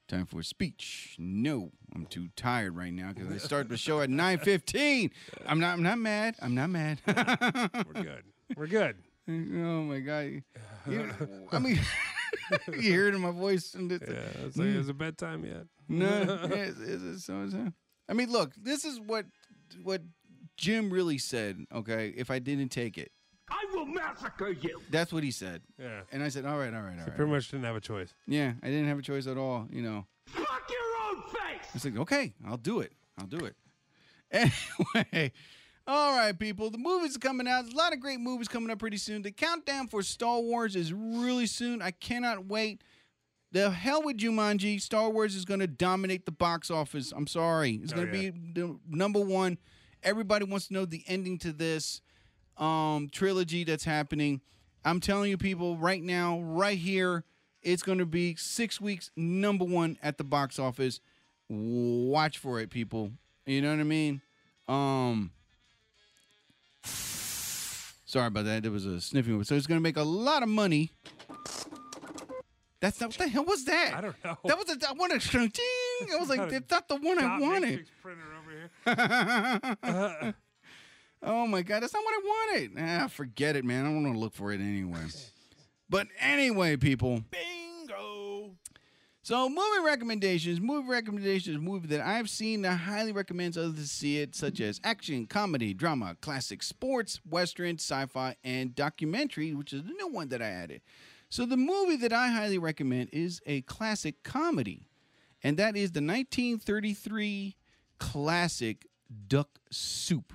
Time for a speech. No, I'm too tired right now because I (laughs) start the show at 9:15. I'm not. I'm not mad. I'm not mad. We're good. We're good. (laughs) oh my god. You- I mean, (laughs) you hear it in my voice. And it's, Yeah. It's like, mm. is it bedtime yet? no, (laughs) is, is it so? so? I mean, look, this is what what Jim really said. Okay, if I didn't take it, I will massacre you. that's what he said. Yeah. And I said, all right, all right, all So right. pretty much didn't have a choice. Yeah, I didn't have a choice at all. You know, Fuck your own face. I said, okay, I'll do it. I'll do it. (laughs) Anyway, all right, people. The movies are coming out. There's a lot of great movies coming up pretty soon. The countdown for Star Wars is really soon. I cannot wait. The hell with Jumanji. Star Wars is going to dominate the box office. I'm sorry. It's Oh, going to yeah. be the number one. Everybody wants to know the ending to this um, trilogy that's happening. I'm telling you, people, right now, right here, it's going to be six weeks number one at the box office. Watch for it, people. You know what I mean? Um, sorry about that. It was a sniffing. So it's going to make a lot of money. That's not what the hell was that? I don't know. That was a. I want to. I was like, (laughs) Not that's not the one I Dot wanted. matrix printer over here. (laughs) oh my god, that's not what I wanted. Ah, forget it, man. I don't want to look for it anyway. But anyway, people. Bingo. So movie recommendations, movie recommendations, movie that I've seen that I highly recommend others to see it, such as action, comedy, drama, classic, sports, western, sci-fi, and documentary, which is the new one that I added. So the movie that I highly recommend is a classic comedy, and that is the 1933 classic Duck Soup,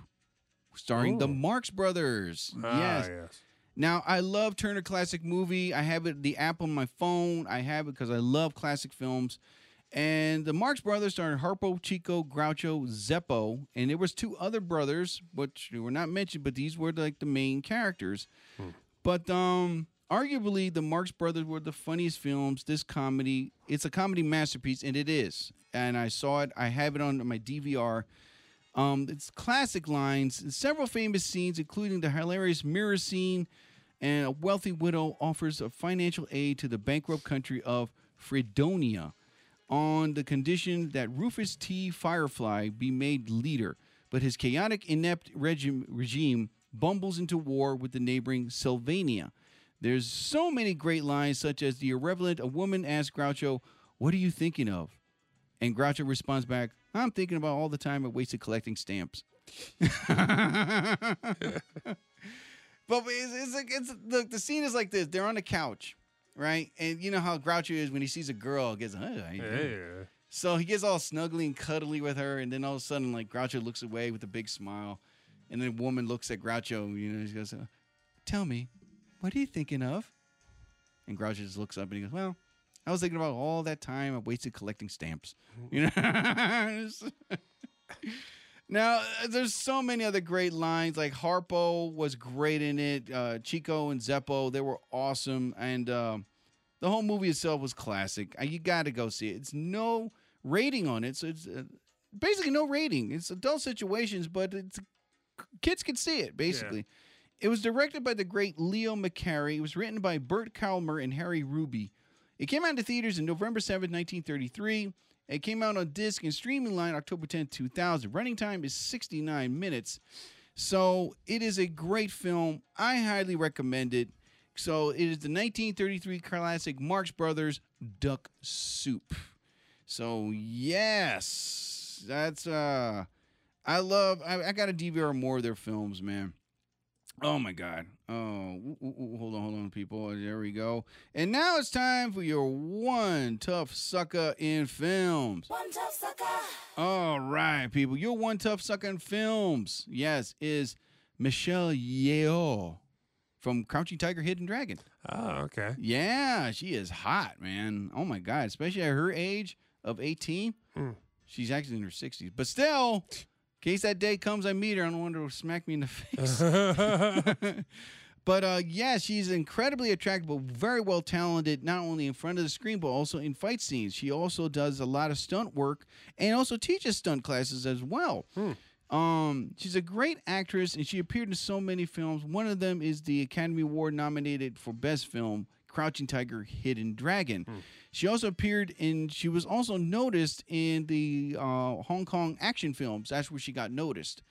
starring the Marx Brothers. Ah, yes. yes. Now I love Turner Classic Movie. I have it the app on my phone. I have it because I love classic films. And the Marx Brothers started Harpo, Chico, Groucho, Zeppo, and there was two other brothers, which were not mentioned, but these were like the main characters. But um, arguably, the Marx Brothers were the funniest films. This comedy, it's a comedy masterpiece, and it is. And I saw it. I have it on my DVR. Um, it's classic lines, several famous scenes, including the hilarious mirror scene, and a wealthy widow offers a financial aid to the bankrupt country of Fredonia on the condition that Rufus T. Firefly be made leader, but his chaotic, inept regime, regime bumbles into war with the neighboring Sylvania. There's so many great lines, such as the irrelevant, a woman asks Groucho, What are you thinking of? And Groucho responds back, I'm thinking about all the time I wasted collecting stamps. (laughs) (laughs) but it's, it's like it's look, the scene is like this. They're on the couch, right? And you know how Groucho is when he sees a girl, gets, hey, how you? Yeah. So he gets all snuggly and cuddly with her, and then all of a sudden, like Groucho looks away with a big smile, and then woman looks at Groucho, you know, he goes, uh, "Tell me, what are you thinking of?" And Groucho just looks up and he goes, "Well, I was thinking about all that time I wasted collecting stamps." (laughs) You know. (laughs) Now, uh, there's so many other great lines. Like Harpo was great in it. Uh, Chico and Zeppo, they were awesome, and um, the whole movie itself was classic. Uh, you got to go see it. It's no rating on it, so it's uh, basically no rating. It's adult situations, but it's kids can see it. Basically, it was directed by the great Leo McCarey. It was written by Bert Kalmar and Harry Ruby. It came out to theaters in November 7th, 1933. It came out on disc and streaming line October 10th, 2000. Running time is 69 minutes. So it is a great film. I highly recommend it. So it is the 1933 classic Marx Brothers Duck Soup. So yes, that's uh I love I, I got to DVR more of their films, man. Oh my god. Oh, ooh, ooh, ooh, hold on, hold on, people. There we go. And now it's time for your one tough sucker in films. One tough sucker. All right, people. Your one tough sucker in films, yes, is Michelle Yeoh from Crouching Tiger, Hidden Dragon. Oh, okay. Yeah, she is hot, man. Oh my god, especially at her age of 18. Hmm. She's actually in her 60s, but still, in (laughs) case that day comes, I meet her. I don't want her to smack me in the (laughs) face. (laughs) But uh, yeah, she's incredibly attractive, but very well talented, not only in front of the screen, but also in fight scenes. She also does a lot of stunt work and also teaches stunt classes as well. Um, she's a great actress, and she appeared in so many films. One of them is the Academy Award nominated for Best Film, Crouching Tiger, Hidden Dragon. She also appeared in. She was also noticed in the uh, Hong Kong action films. That's where she got noticed.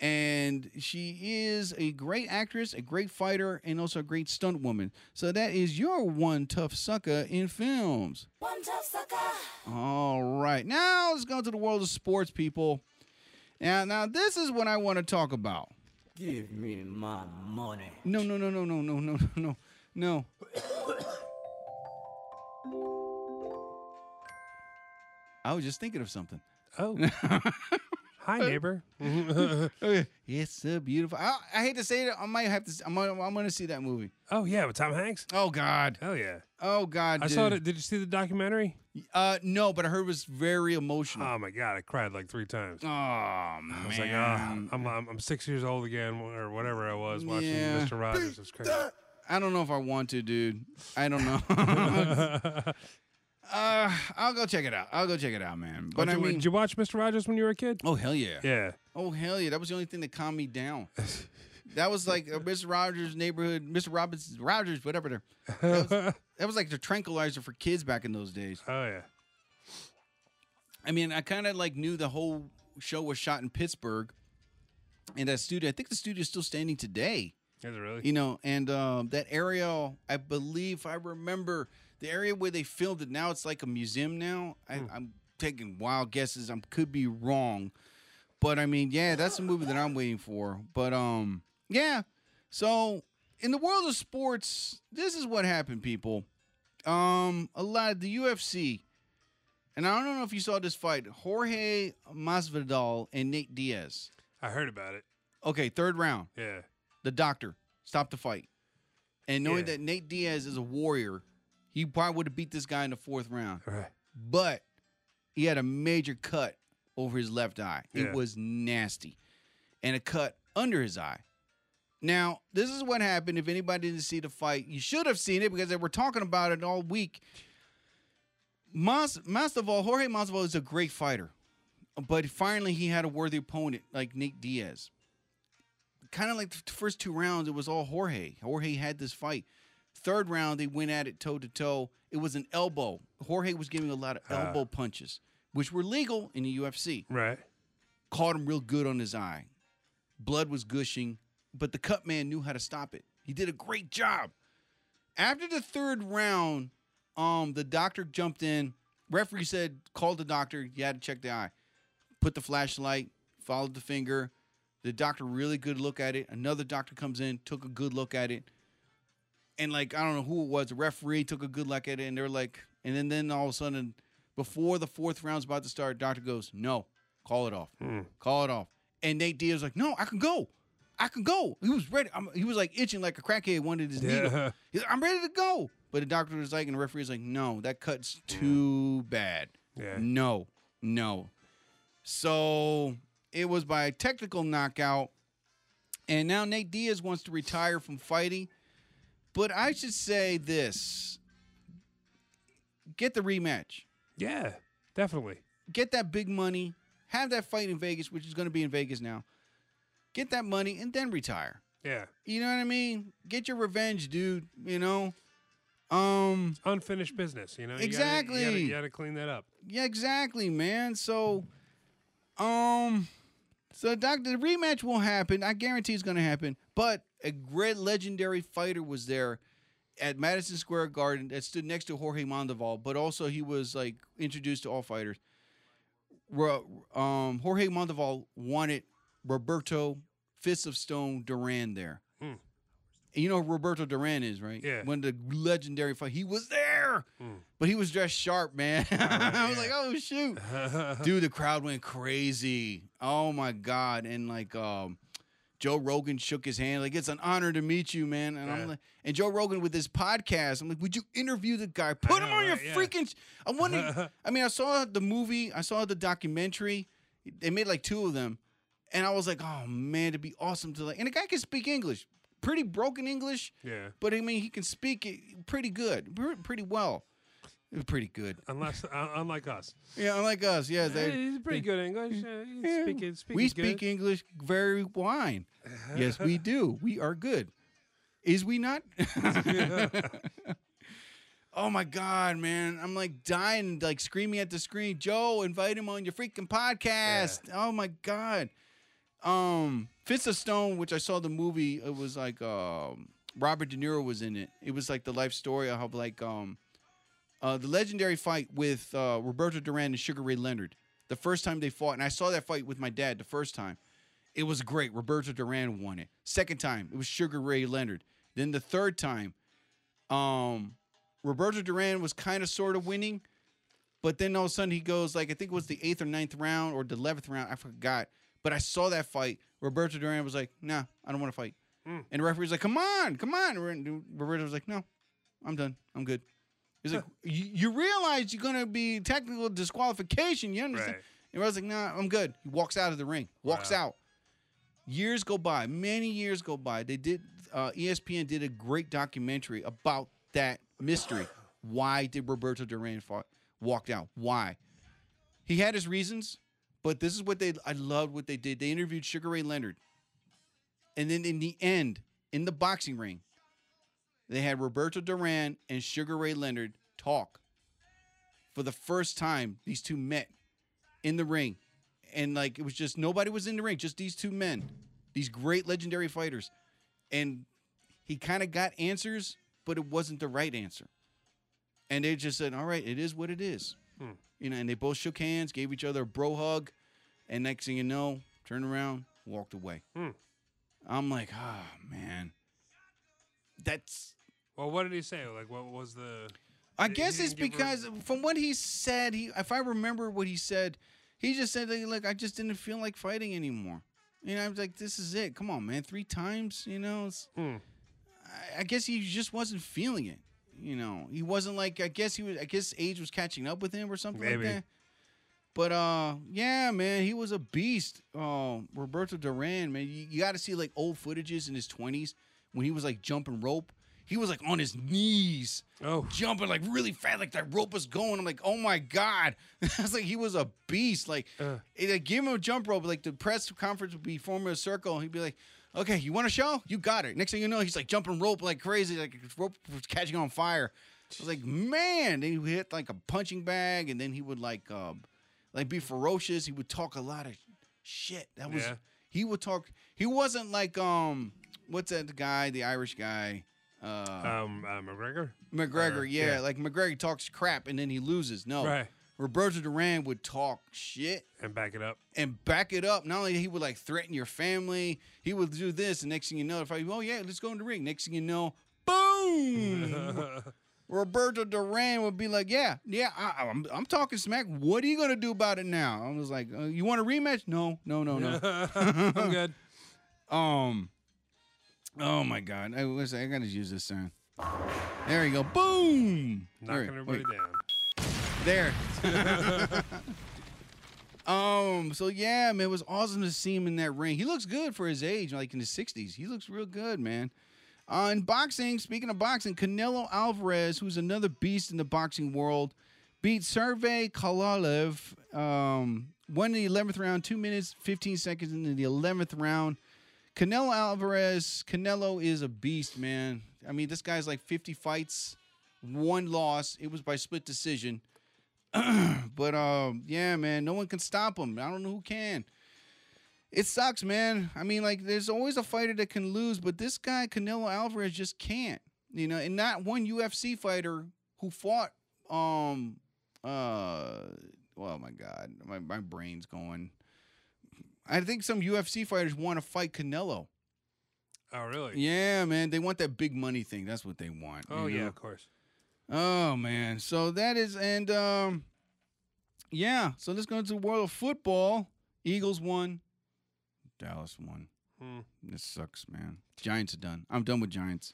And she is a great actress, a great fighter, and also a great stunt woman. So that is your one tough sucker in films. One tough sucker. All right. Now let's go to the world of sports, people. Now, now this is what I want to talk about. Give me my money. No, no, no, no, no, no, no, no, no. (coughs) I was just thinking of something. Oh. (laughs) Hi, neighbor. (laughs) It's so beautiful. I, I hate to say it. I might have to. I'm. gonna- I'm going to see that movie. oh yeah, with Tom Hanks. Oh God. Oh yeah. Oh God. I saw it. Did you see the documentary? Uh, no, but I heard it was very emotional. Oh my god, I cried like three times. oh man. I was like, oh, I'm, I'm I'm six years old again, or whatever I was watching Yeah. Mr. Rogers. It's crazy. I don't know if I want to, dude. I don't know. (laughs) uh, I'll go check it out. I'll go check it out, man. But But I did, mean, did you watch Mr. Rogers when you were a kid? oh hell yeah. Yeah. Oh hell yeah. That was the only thing that calmed me down. (laughs) That was like uh, Mr. Rogers' neighborhood, Mr. Robbins Rogers, whatever. There. That was, (laughs) that was like the tranquilizer for kids back in those days. Oh yeah. I mean, I kind of like knew the whole show was shot in Pittsburgh, and that studio. I think the studio's still standing today. Is it really? You know, and um, that area, I believe, I remember the area where they filmed it. Now it's like a museum. Now I, I'm taking wild guesses. I could be wrong, but I mean, yeah, that's a movie that I'm waiting for. But um, yeah. So in the world of sports, this is what happened, people. Um, a lot of the UFC, and I don't know if you saw this fight: Jorge Masvidal and Nate Diaz. I heard about it. Okay, third round Yeah. The doctor stopped the fight. And knowing Yeah. that Nate Diaz is a warrior, he probably would have beat this guy in the fourth round. Right. But he had a major cut over his left eye. Yeah. It was nasty. And a cut under his eye. Now, this is what happened. If anybody didn't see the fight, you should have seen it because they were talking about it all week. Mas- Masvidal, Jorge Masvidal is a great fighter, but finally he had a worthy opponent like Nate Diaz kind of like the first two rounds, it was all Jorge. Jorge had this fight. Third round, they went at it toe to toe. It was an elbow. Jorge was giving a lot of Ah. elbow punches, which were legal in the UFC. Right. Caught him real good on his eye. Blood was gushing, but the cut man knew how to stop it. He did a great job. After the third round, um, the doctor jumped in. Referee said, "Call the doctor. You had to check the eye." Put the flashlight, followed the finger. The doctor really good look at it. Another doctor comes in, took a good look at it, and like I don't know who it was. The referee took a good look at it, and they're like, and then then all of a sudden, before the fourth round's about to start, doctor goes, "No, call it off, hmm. call it off." And Nate Diaz like, "No, I can go, I can go." He was ready. I'm, he was like itching like a crackhead wanted his needle. Yeah. (laughs) He's like, I'm ready to go. But the doctor was like, and the referee was like, no, that cut's too bad. Yeah. No, no. So it was by a technical knockout. And now Nate Diaz wants to retire from fighting. But I should say this get the rematch, Yeah. Definitely. get that big money, have that fight in Vegas, which is going to be in Vegas now. Get that money and then retire. Yeah. You know what I mean? Get your revenge, dude. You know? Um, Unfinished business. You know. You gotta- Exactly. You gotta, you gotta clean that up. Yeah, exactly, man. So, um, so doctor, the rematch will happen. I guarantee it's going to happen. But a great legendary fighter was there at Madison Square Garden that stood next to Jorge Mondoval, but also he was like introduced to all fighters. Um, Jorge Mondoval wanted Roberto Fist of Stone Duran there. You know who Roberto Duran is, right? Yeah. One of the legendary fight. He was there, Hmm. but he was dressed sharp, man. (laughs) (laughs) I was like, oh shoot, (laughs) dude, the crowd went crazy. Oh my god, and like um, Joe Rogan shook his hand, like it's an honor to meet you, man. And Yeah. I'm like, and Joe Rogan with his podcast, I'm like, would you interview the guy? Put him know, on your right? Yeah. freaking. sh- I wanted. I mean, I saw the movie, I saw the documentary. They made like two of them, and I was like, oh man, it'd be awesome to like. And the guy can speak English. Pretty broken English, Yeah. but I mean he can speak it pretty good, pretty well, pretty good. Unless, uh, unlike us. Yeah, unlike us, yeah, Hey, they, he's pretty good English. Uh, Yeah, speak it, speak we speak good. English very fine. yes, we do. We are good. Is we not? (laughs) oh my god, man! I'm like dying, like screaming at the screen. Joe, invite him on your freaking podcast. Oh my god. Um, Fist of Stone, which I saw the movie. It was like um, Robert De Niro was in it. It was like the life story of like um, uh, the legendary fight with uh, Roberto Duran and Sugar Ray Leonard. The first time they fought, and I saw that fight with my dad. The first time, it was great. Roberto Duran won it. Second time, it was Sugar Ray Leonard. Then the third time, um, Roberto Duran was kind of sort of winning, but then all of a sudden he goes like I think it was the eighth or ninth round or the eleventh round. I forgot. But I saw that fight. Roberto Duran was like, "Nah, I don't want to fight." And the referee's like, "Come on, come on." And Roberto was like, "No, I'm done. I'm good." He's like, you, "You realize you're gonna be technical disqualification. You understand?" Right. And I was like, "Nah, I'm good." He walks out of the ring. Walks Wow. out. Years go by. Many years go by. They did. Uh, ESPN did a great documentary about that mystery. Why did Roberto Duran fought, walked out? Why? He had his reasons, but this is what they. I loved what they did. They interviewed Sugar Ray Leonard, and then in the end, in the boxing ring, they had Roberto Duran and Sugar Ray Leonard talk. For the first time, these two met in the ring, and like it was just nobody was in the ring, just these two men, these great legendary fighters, and he kind of got answers, but it wasn't the right answer. And they just said, "All right, it is what it is." Hmm. You know, and they both shook hands, gave each other a bro hug, and next thing you know, turned around, walked away. Hmm. I'm like, ah, man, that's. Well, what did he say? Like, what was the? I guess it's didn't her- because from what he said, he if I remember what he said, he just said, like, I just didn't feel like fighting anymore." You know, I was like, "This is it. Come on, man, three times." You know, it's, Hmm. I, I guess he just wasn't feeling it. You know, he wasn't like. I guess he was. I guess age was catching up with him or something Maybe. like that. But uh, yeah, man, he was a beast. Uh, Roberto Duran, man, you, you got to see like old footages in his twenties when he was like jumping rope. He was like on his knees, Oh, jumping like really fast, like that rope was going. I'm like, oh my god, (laughs) I was like, he was a beast. Like, Uh. it, like, give him a jump rope. Like the press conference would be forming a circle. and He'd be like, okay, you want to show? You got it. Next thing you know, he's like jumping rope like crazy, like rope was catching on fire. I was like, man. Then he hit like a punching bag, and then he would like, uh, like be ferocious. He would talk a lot of shit. That was Yeah. he would talk. He wasn't like um, what's that guy, the Irish guy, uh, um, uh, McGregor. McGregor. or- yeah, yeah. like McGregor talks crap and then he loses. No, Right. Roberto Duran would talk shit And back it up. and back it up. Not only he would like threaten your family, he would do this, and next thing you know, if I oh yeah, let's go in the ring. Next thing you know, boom. (laughs) Roberto Duran would be like, "Yeah, yeah, I, I'm, I'm talking smack. What are you gonna do about it now?" I was like, uh, "You want a rematch? No, no, no, no." (laughs) I'm good. (laughs) Um. Oh my God! I was I gotta use this sound. There you go. Boom. Knocking There, everybody wait, down. There. (laughs) um. So yeah, man, it was awesome to see him in that ring. He looks good for his age, like in his sixties. He looks real good, man. Uh, in boxing, speaking of boxing, Canelo Alvarez, who's another beast in the boxing world, beat Sergey Kovalev. Um, won the 11th round, two minutes, 15 seconds into the 11th round. Canelo Alvarez, Canelo is a beast, man. I mean, this guy's like 50 fights, one loss. It was by split decision. (clears throat) but um, yeah, man, no one can stop him. I don't know who can. It sucks, man. I mean, like, there's always a fighter that can lose, but this guy, Canelo Alvarez, just can't. You know, and not one UFC fighter who fought um uh oh my god, my my brain's going. I think some UFC fighters want to fight Canelo. Oh, really? Yeah, man, they want that big money thing. That's what they want. Oh, you yeah, of course. Oh man. So that is and um yeah, so let's go into world of football. Eagles won. Dallas won. Hmm. This sucks, man. Giants are done. I'm done with Giants.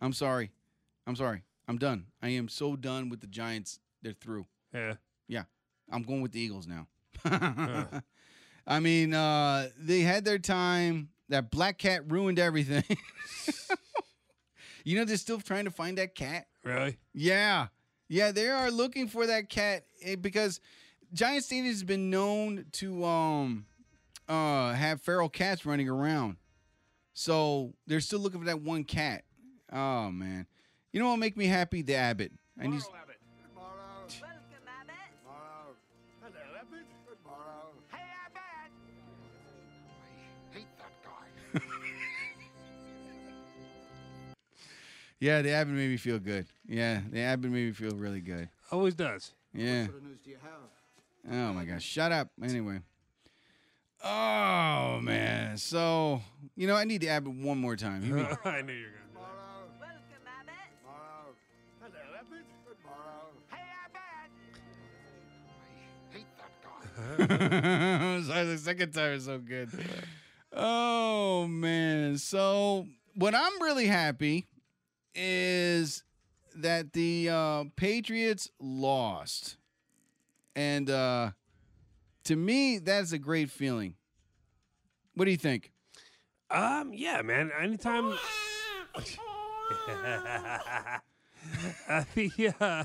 I'm sorry. I'm sorry. I'm done. I am so done with the Giants. They're through. Yeah. Yeah. I'm going with the Eagles now. (laughs) I mean, uh, they had their time. That black cat ruined everything. (laughs) you know they're still trying to find that cat. Really? Yeah, yeah, they are looking for that cat eh, because Giant Stadium has been known to um uh have feral cats running around. So they're still looking for that one cat. Oh man, you know what will make me happy? The Abbott. I need. Yeah, the Abbott made me feel good. Yeah, the Abbott made me feel really good. Always does. Yeah. What sort of news do you have? Oh my gosh, shut up. Anyway. Oh man. So, you know, I need the Abbott one more time. Here (laughs) we- I knew you were gonna. Do it. Welcome, Abbott. Hello, Abbott. Hey Abbott. I hate that guy. (laughs) (laughs) Sorry, the second time is so good. Oh man. So what I'm really happy is that the uh, Patriots lost. And uh, to me, that's a great feeling. What do you think? Um, yeah, man. Anytime. uh, the, uh,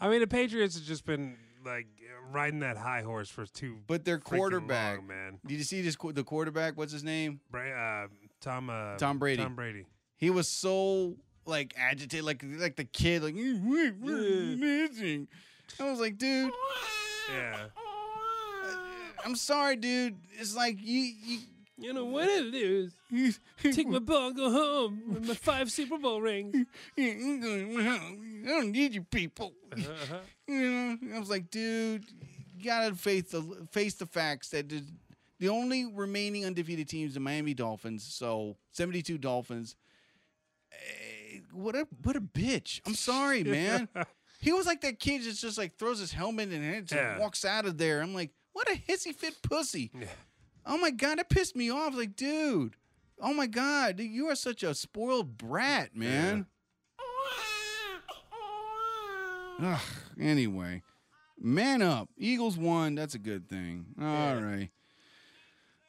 I mean, the Patriots have just been like riding that high horse for two. But their freaking quarterback, long, man. Did you see this? The quarterback, what's his name? Bra- uh, Tom. Uh, Tom Brady. Tom Brady. He was so like agitated, like like the kid, like "We're missing." I was like, dude, Yeah. I'm sorry, dude. It's like you, you You know what it is? Take my ball, go home with my five Super Bowl rings. I don't need you people. Uh-huh. (laughs) You know, I was like, dude, you gotta face the face the facts that the, only remaining undefeated teams the Miami Dolphins. So seventy two Dolphins. What a what a bitch. I'm sorry, (laughs) man. he was like that kid that's just like throws his helmet and it just Yeah. walks out of there. I'm like, what a hissy fit pussy. Yeah. Oh my god, that pissed me off. Like, dude. Oh my god, you are such a spoiled brat, man. Ugh, anyway, man up. Eagles won. That's a good thing. All right.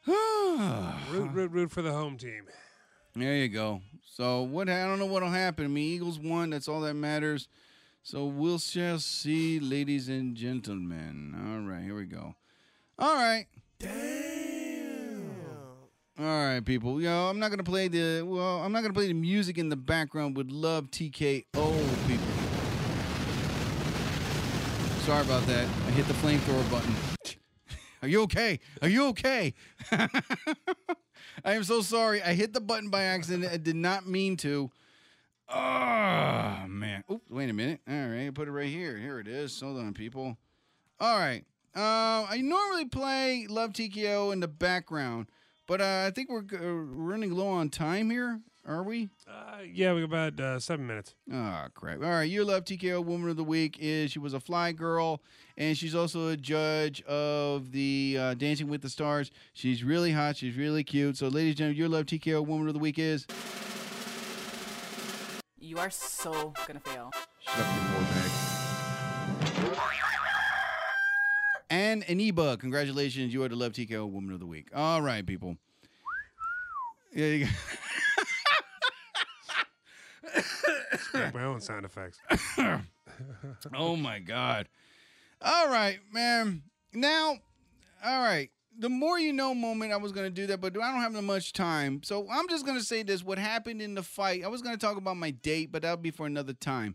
(sighs) Root, root, root for the home team. There you go. So what? I don't know what'll happen. I mean, Eagles won. That's all that matters. So we'll shall see, ladies and gentlemen. All right, here we go. All right. Damn. All right, people. Yo, I'm not gonna play the. Well, I'm not gonna play the music in the background. Would love TKO people. Sorry about that. I hit the flamethrower button. Are you okay? Are you okay? (laughs) I am so sorry. I hit the button by accident. I did not mean to. Oh man. Oops, wait a minute. All right, put it right here. Here it is. Hold on, people. All right. Um, I normally play Love TKO in the background, but uh, I think we're uh, running low on time here. Are we? Uh, yeah, we got about uh, seven minutes. Oh crap! All right, your love TKO Woman of the Week is she was a fly girl, and she's also a judge of the uh, Dancing with the Stars. She's really hot. She's really cute. So, ladies and gentlemen, your love TKO Woman of the Week is. You are so gonna fail. Shut up, you whore bag. Ann Inaba, congratulations, you are the Love TKO Woman of the Week. All right, people. Yeah, you go. Make (laughs) my own sound effects. (coughs) oh my god. All right, man. Now, all right. The more you know moment, I was gonna do that, but I don't have that much time. So I'm just gonna say this: what happened in the fight. I was gonna talk about my date, but that'll be for another time.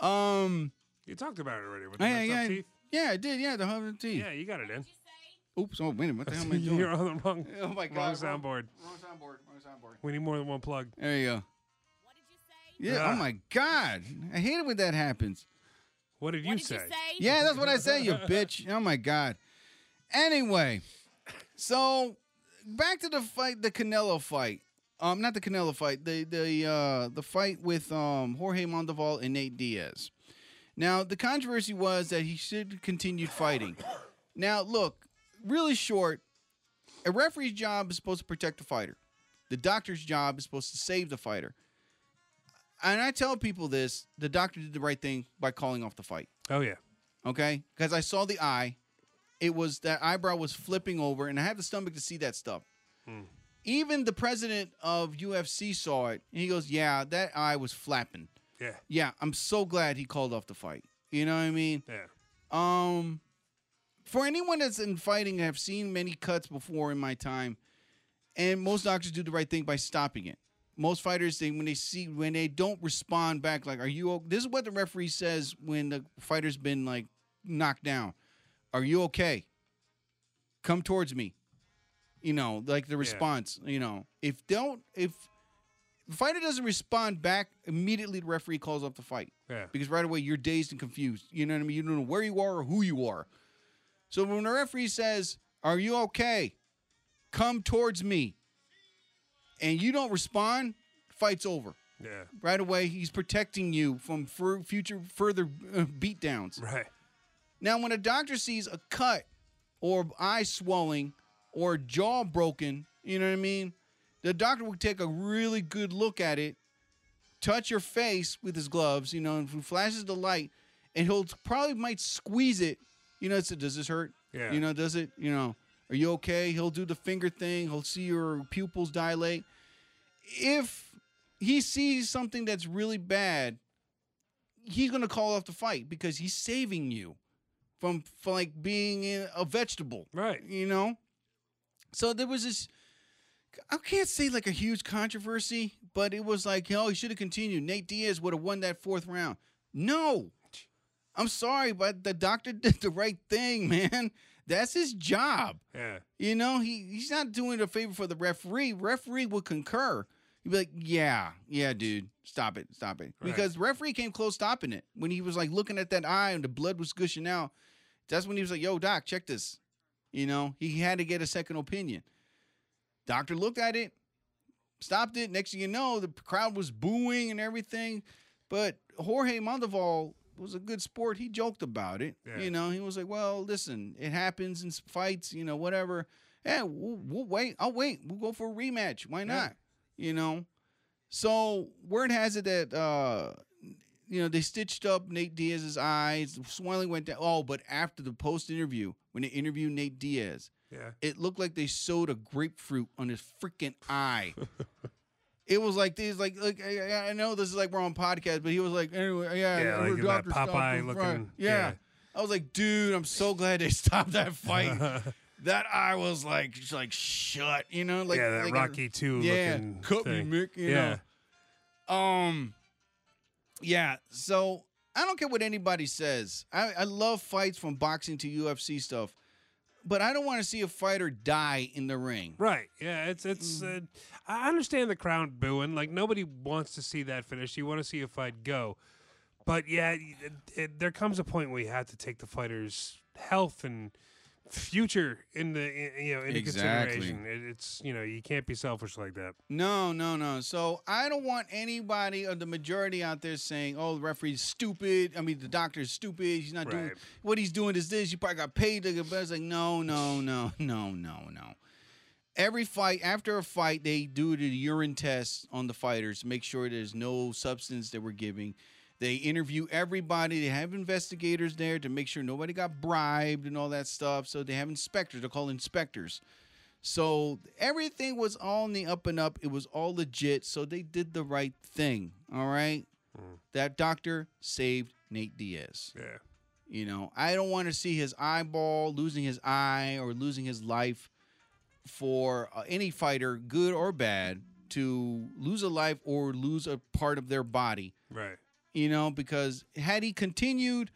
Um, You talked about it already with the yeah, yeah, teeth. yeah, I did. Yeah, the hundred teeth. Yeah, you got it in. Oops. Oh, wait a minute. What the hell am I (laughs) doing? You're on the wrong, (laughs) Oh my God, wrong- soundboard. Wrong soundboard. Wrong soundboard. We need more than one plug. There you go. Yeah. Ah. Oh my God. I hate it when that happens. What did you say? Yeah, that's what I say, you bitch. Oh my god. Anyway, so back to the fight, the Canelo fight. Um, not the Canelo fight, the the uh the fight with um Jorge Mondoval and Nate Diaz. Now the controversy was that he should continue fighting. Now look, really short. A referee's job is supposed to protect the fighter. The doctor's job is supposed to save the fighter. And I tell people this: the doctor did the right thing by calling off the fight Oh yeah. okay? Because I saw the eye. It was that eyebrow was flipping over, and I had the stomach to see that stuff. even the president of UFC saw it, and he goes, "Yeah, that eye was flapping." Yeah. Yeah, I'm so glad he called off the fight. You know what I mean? Yeah. Um, for anyone that's in fighting, I've seen many cuts before in my time, and most doctors do the right thing by stopping it. Most fighters, they when they see when they don't respond back, like, "Are you?" o-" This is what the referee says when the fighter's been like knocked down. Are you okay? Come towards me. You know, like the response. You know, if don't if the fighter doesn't respond back immediately, the referee calls off the fight. Yeah. Because right away you're dazed and confused. You know what I mean? You don't know where you are or who you are. So when the referee says, "Are you okay? Come towards me," and you don't respond, fight's over. Yeah. Right away, he's protecting you from fur- future further uh, beatdowns. Right. Now, when a doctor sees a cut or eye swelling or jaw broken, you know what I mean? The doctor will take a really good look at it, touch your face with his gloves, you know, and flashes the light, and he'll probably might squeeze it. You know, so does this hurt? Yeah. You know, does it? You know, are you okay? He'll do the finger thing. He'll see your pupils dilate. If he sees something that's really bad, he's gonna call off the fight because he's saving you from, from like being a vegetable. Right. You know? So there was this I can't say like a huge controversy, but it was like, oh, he should have continued. Nate Diaz would have won that fourth round. No. I'm sorry, but the doctor (laughs) did the right thing, man. That's his job. Yeah. You know, he he's not doing a favor for the referee. Referee would concur. He'd be like, "Yeah, yeah, dude, stop it, stop it," Right. because referee came close stopping it when he was like looking at that eye and the blood was gushing out. That's when he was like, "Yo, doc, check this." You know, he had to get a second opinion. Doctor looked at it, stopped it. Next thing you know, the crowd was booing and everything. But Jorge Monteval was a good sport. He joked about it. Yeah. You know, he was like, "Well, listen, it happens in fights. You know, whatever. Yeah, we'll, we'll wait. I'll wait. We'll go for a rematch. Why not? You know." So word has it that uh, you know they stitched up Nate Diaz's eyes. The swelling went down. Oh, but after the post interview, when they interviewed Nate Diaz, Yeah. it looked like they sewed a grapefruit on his freaking eye. (laughs) it was like these, like, like I, I know this is like we're on podcast, but he was like, anyway, yeah, Yeah, like stuff Popeye looking- Yeah. yeah. I was like, dude, I'm so glad they (laughs) stopped that fight. (laughs) that I was like, just like shut, you know, like yeah, that like Rocky Two yeah, looking cut thing. me, Mick. You yeah. know. Um. Yeah. So I don't care what anybody says. I, I love fights from boxing to UFC stuff, but I don't want to see a fighter die in the ring. Right. Yeah. It's it's. Mm. Uh, I understand the crowd booing. Like nobody wants to see that finish. You want to see a fight go, but yeah, it, it, there comes a point where you have to take the fighter's health and future in the in, you know into Exactly. consideration. It, it's you know you can't be selfish like that. No, no, no. So I don't want anybody or the majority out there saying, "Oh, the referee's stupid." I mean, the doctor's stupid. He's not doing what he's doing. Is this? You probably got paid to get better. It's like, no, no, (laughs) no, no, no, no. Every fight, after a fight, they do the urine test on the fighters, make sure there's no substance that we're giving. They interview everybody. They have investigators there to make sure nobody got bribed and all that stuff. So they have inspectors. They're called inspectors. So everything was all in the up and up. It was all legit. So they did the right thing. All right. That doctor saved Nate Diaz. Yeah. You know, I don't want to see his eyeball losing his eye or losing his life for uh, any fighter, good or bad, to lose a life or lose a part of their body. Right. You know, because had he continued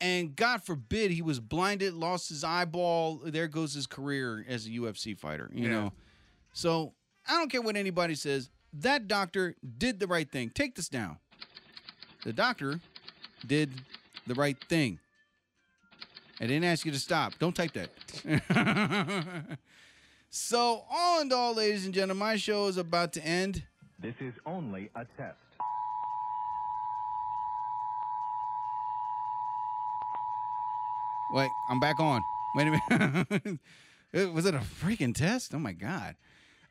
and God forbid he was blinded, lost his eyeball, there goes his career as a UFC fighter, you Yeah. know. So I don't care what anybody says. That doctor did the right thing. Take this down. The doctor did the right thing. I didn't ask you to stop. Don't type that. (laughs) so, all in all, ladies and gentlemen, my show is about to end. This is only a test. Wait, I'm back on. Wait a minute. (laughs) Was it a freaking test? Oh my god.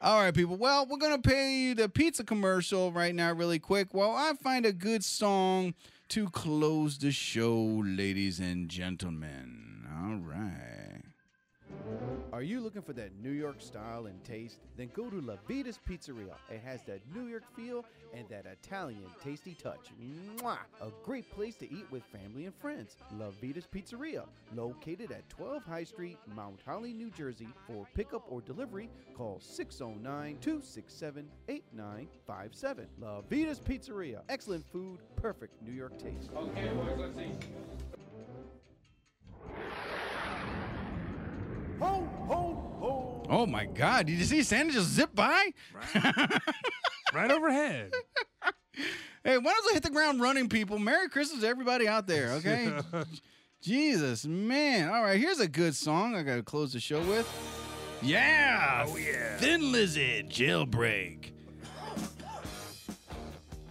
All right, people. Well, we're gonna pay you the pizza commercial right now, really quick, while I find a good song to close the show, ladies and gentlemen. All right. Are you looking for that New York style and taste? Then go to La Vita's Pizzeria. It has that New York feel and that Italian tasty touch. Mwah! A great place to eat with family and friends. La Vita's Pizzeria, located at 12 High Street, Mount Holly, New Jersey. For pickup or delivery, call 609 267 8957. La Vita's Pizzeria. Excellent food, perfect New York taste. Okay, boys, let's see. Oh my God! Did you see Santa just zip by? right overhead. (laughs) Hey, why don't I hit the ground running, people? Merry Christmas to everybody out there, (laughs) okay? Jesus, man. All right, here's a good song I got to close the show with. Yeah! Oh, yeah. Thin Lizzy, Jailbreak.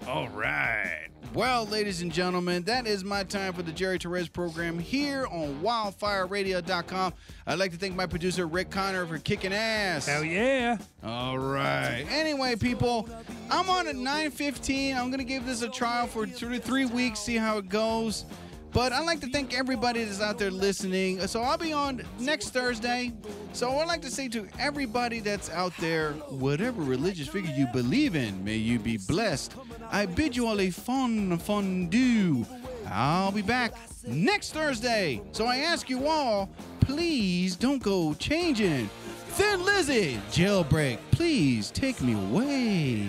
All right. Well, ladies and gentlemen, that is my time for the Jerry Torres program here on wildfireradio.com. I'd like to thank my producer, Rick Connor, for kicking ass. Hell yeah. All right. Anyway, people, I'm on at 9:15. I'm gonna give this a trial for two to three weeks, see how it goes. But I'd like to thank everybody that's out there listening. So I'll be on next Thursday. So I'd like to say to everybody that's out there, whatever religious figure you believe in, may you be blessed. I bid you all a fun fondue. I'll be back next Thursday. So I ask you all, please don't go changing. Thin Lizzy, jailbreak, please take me away.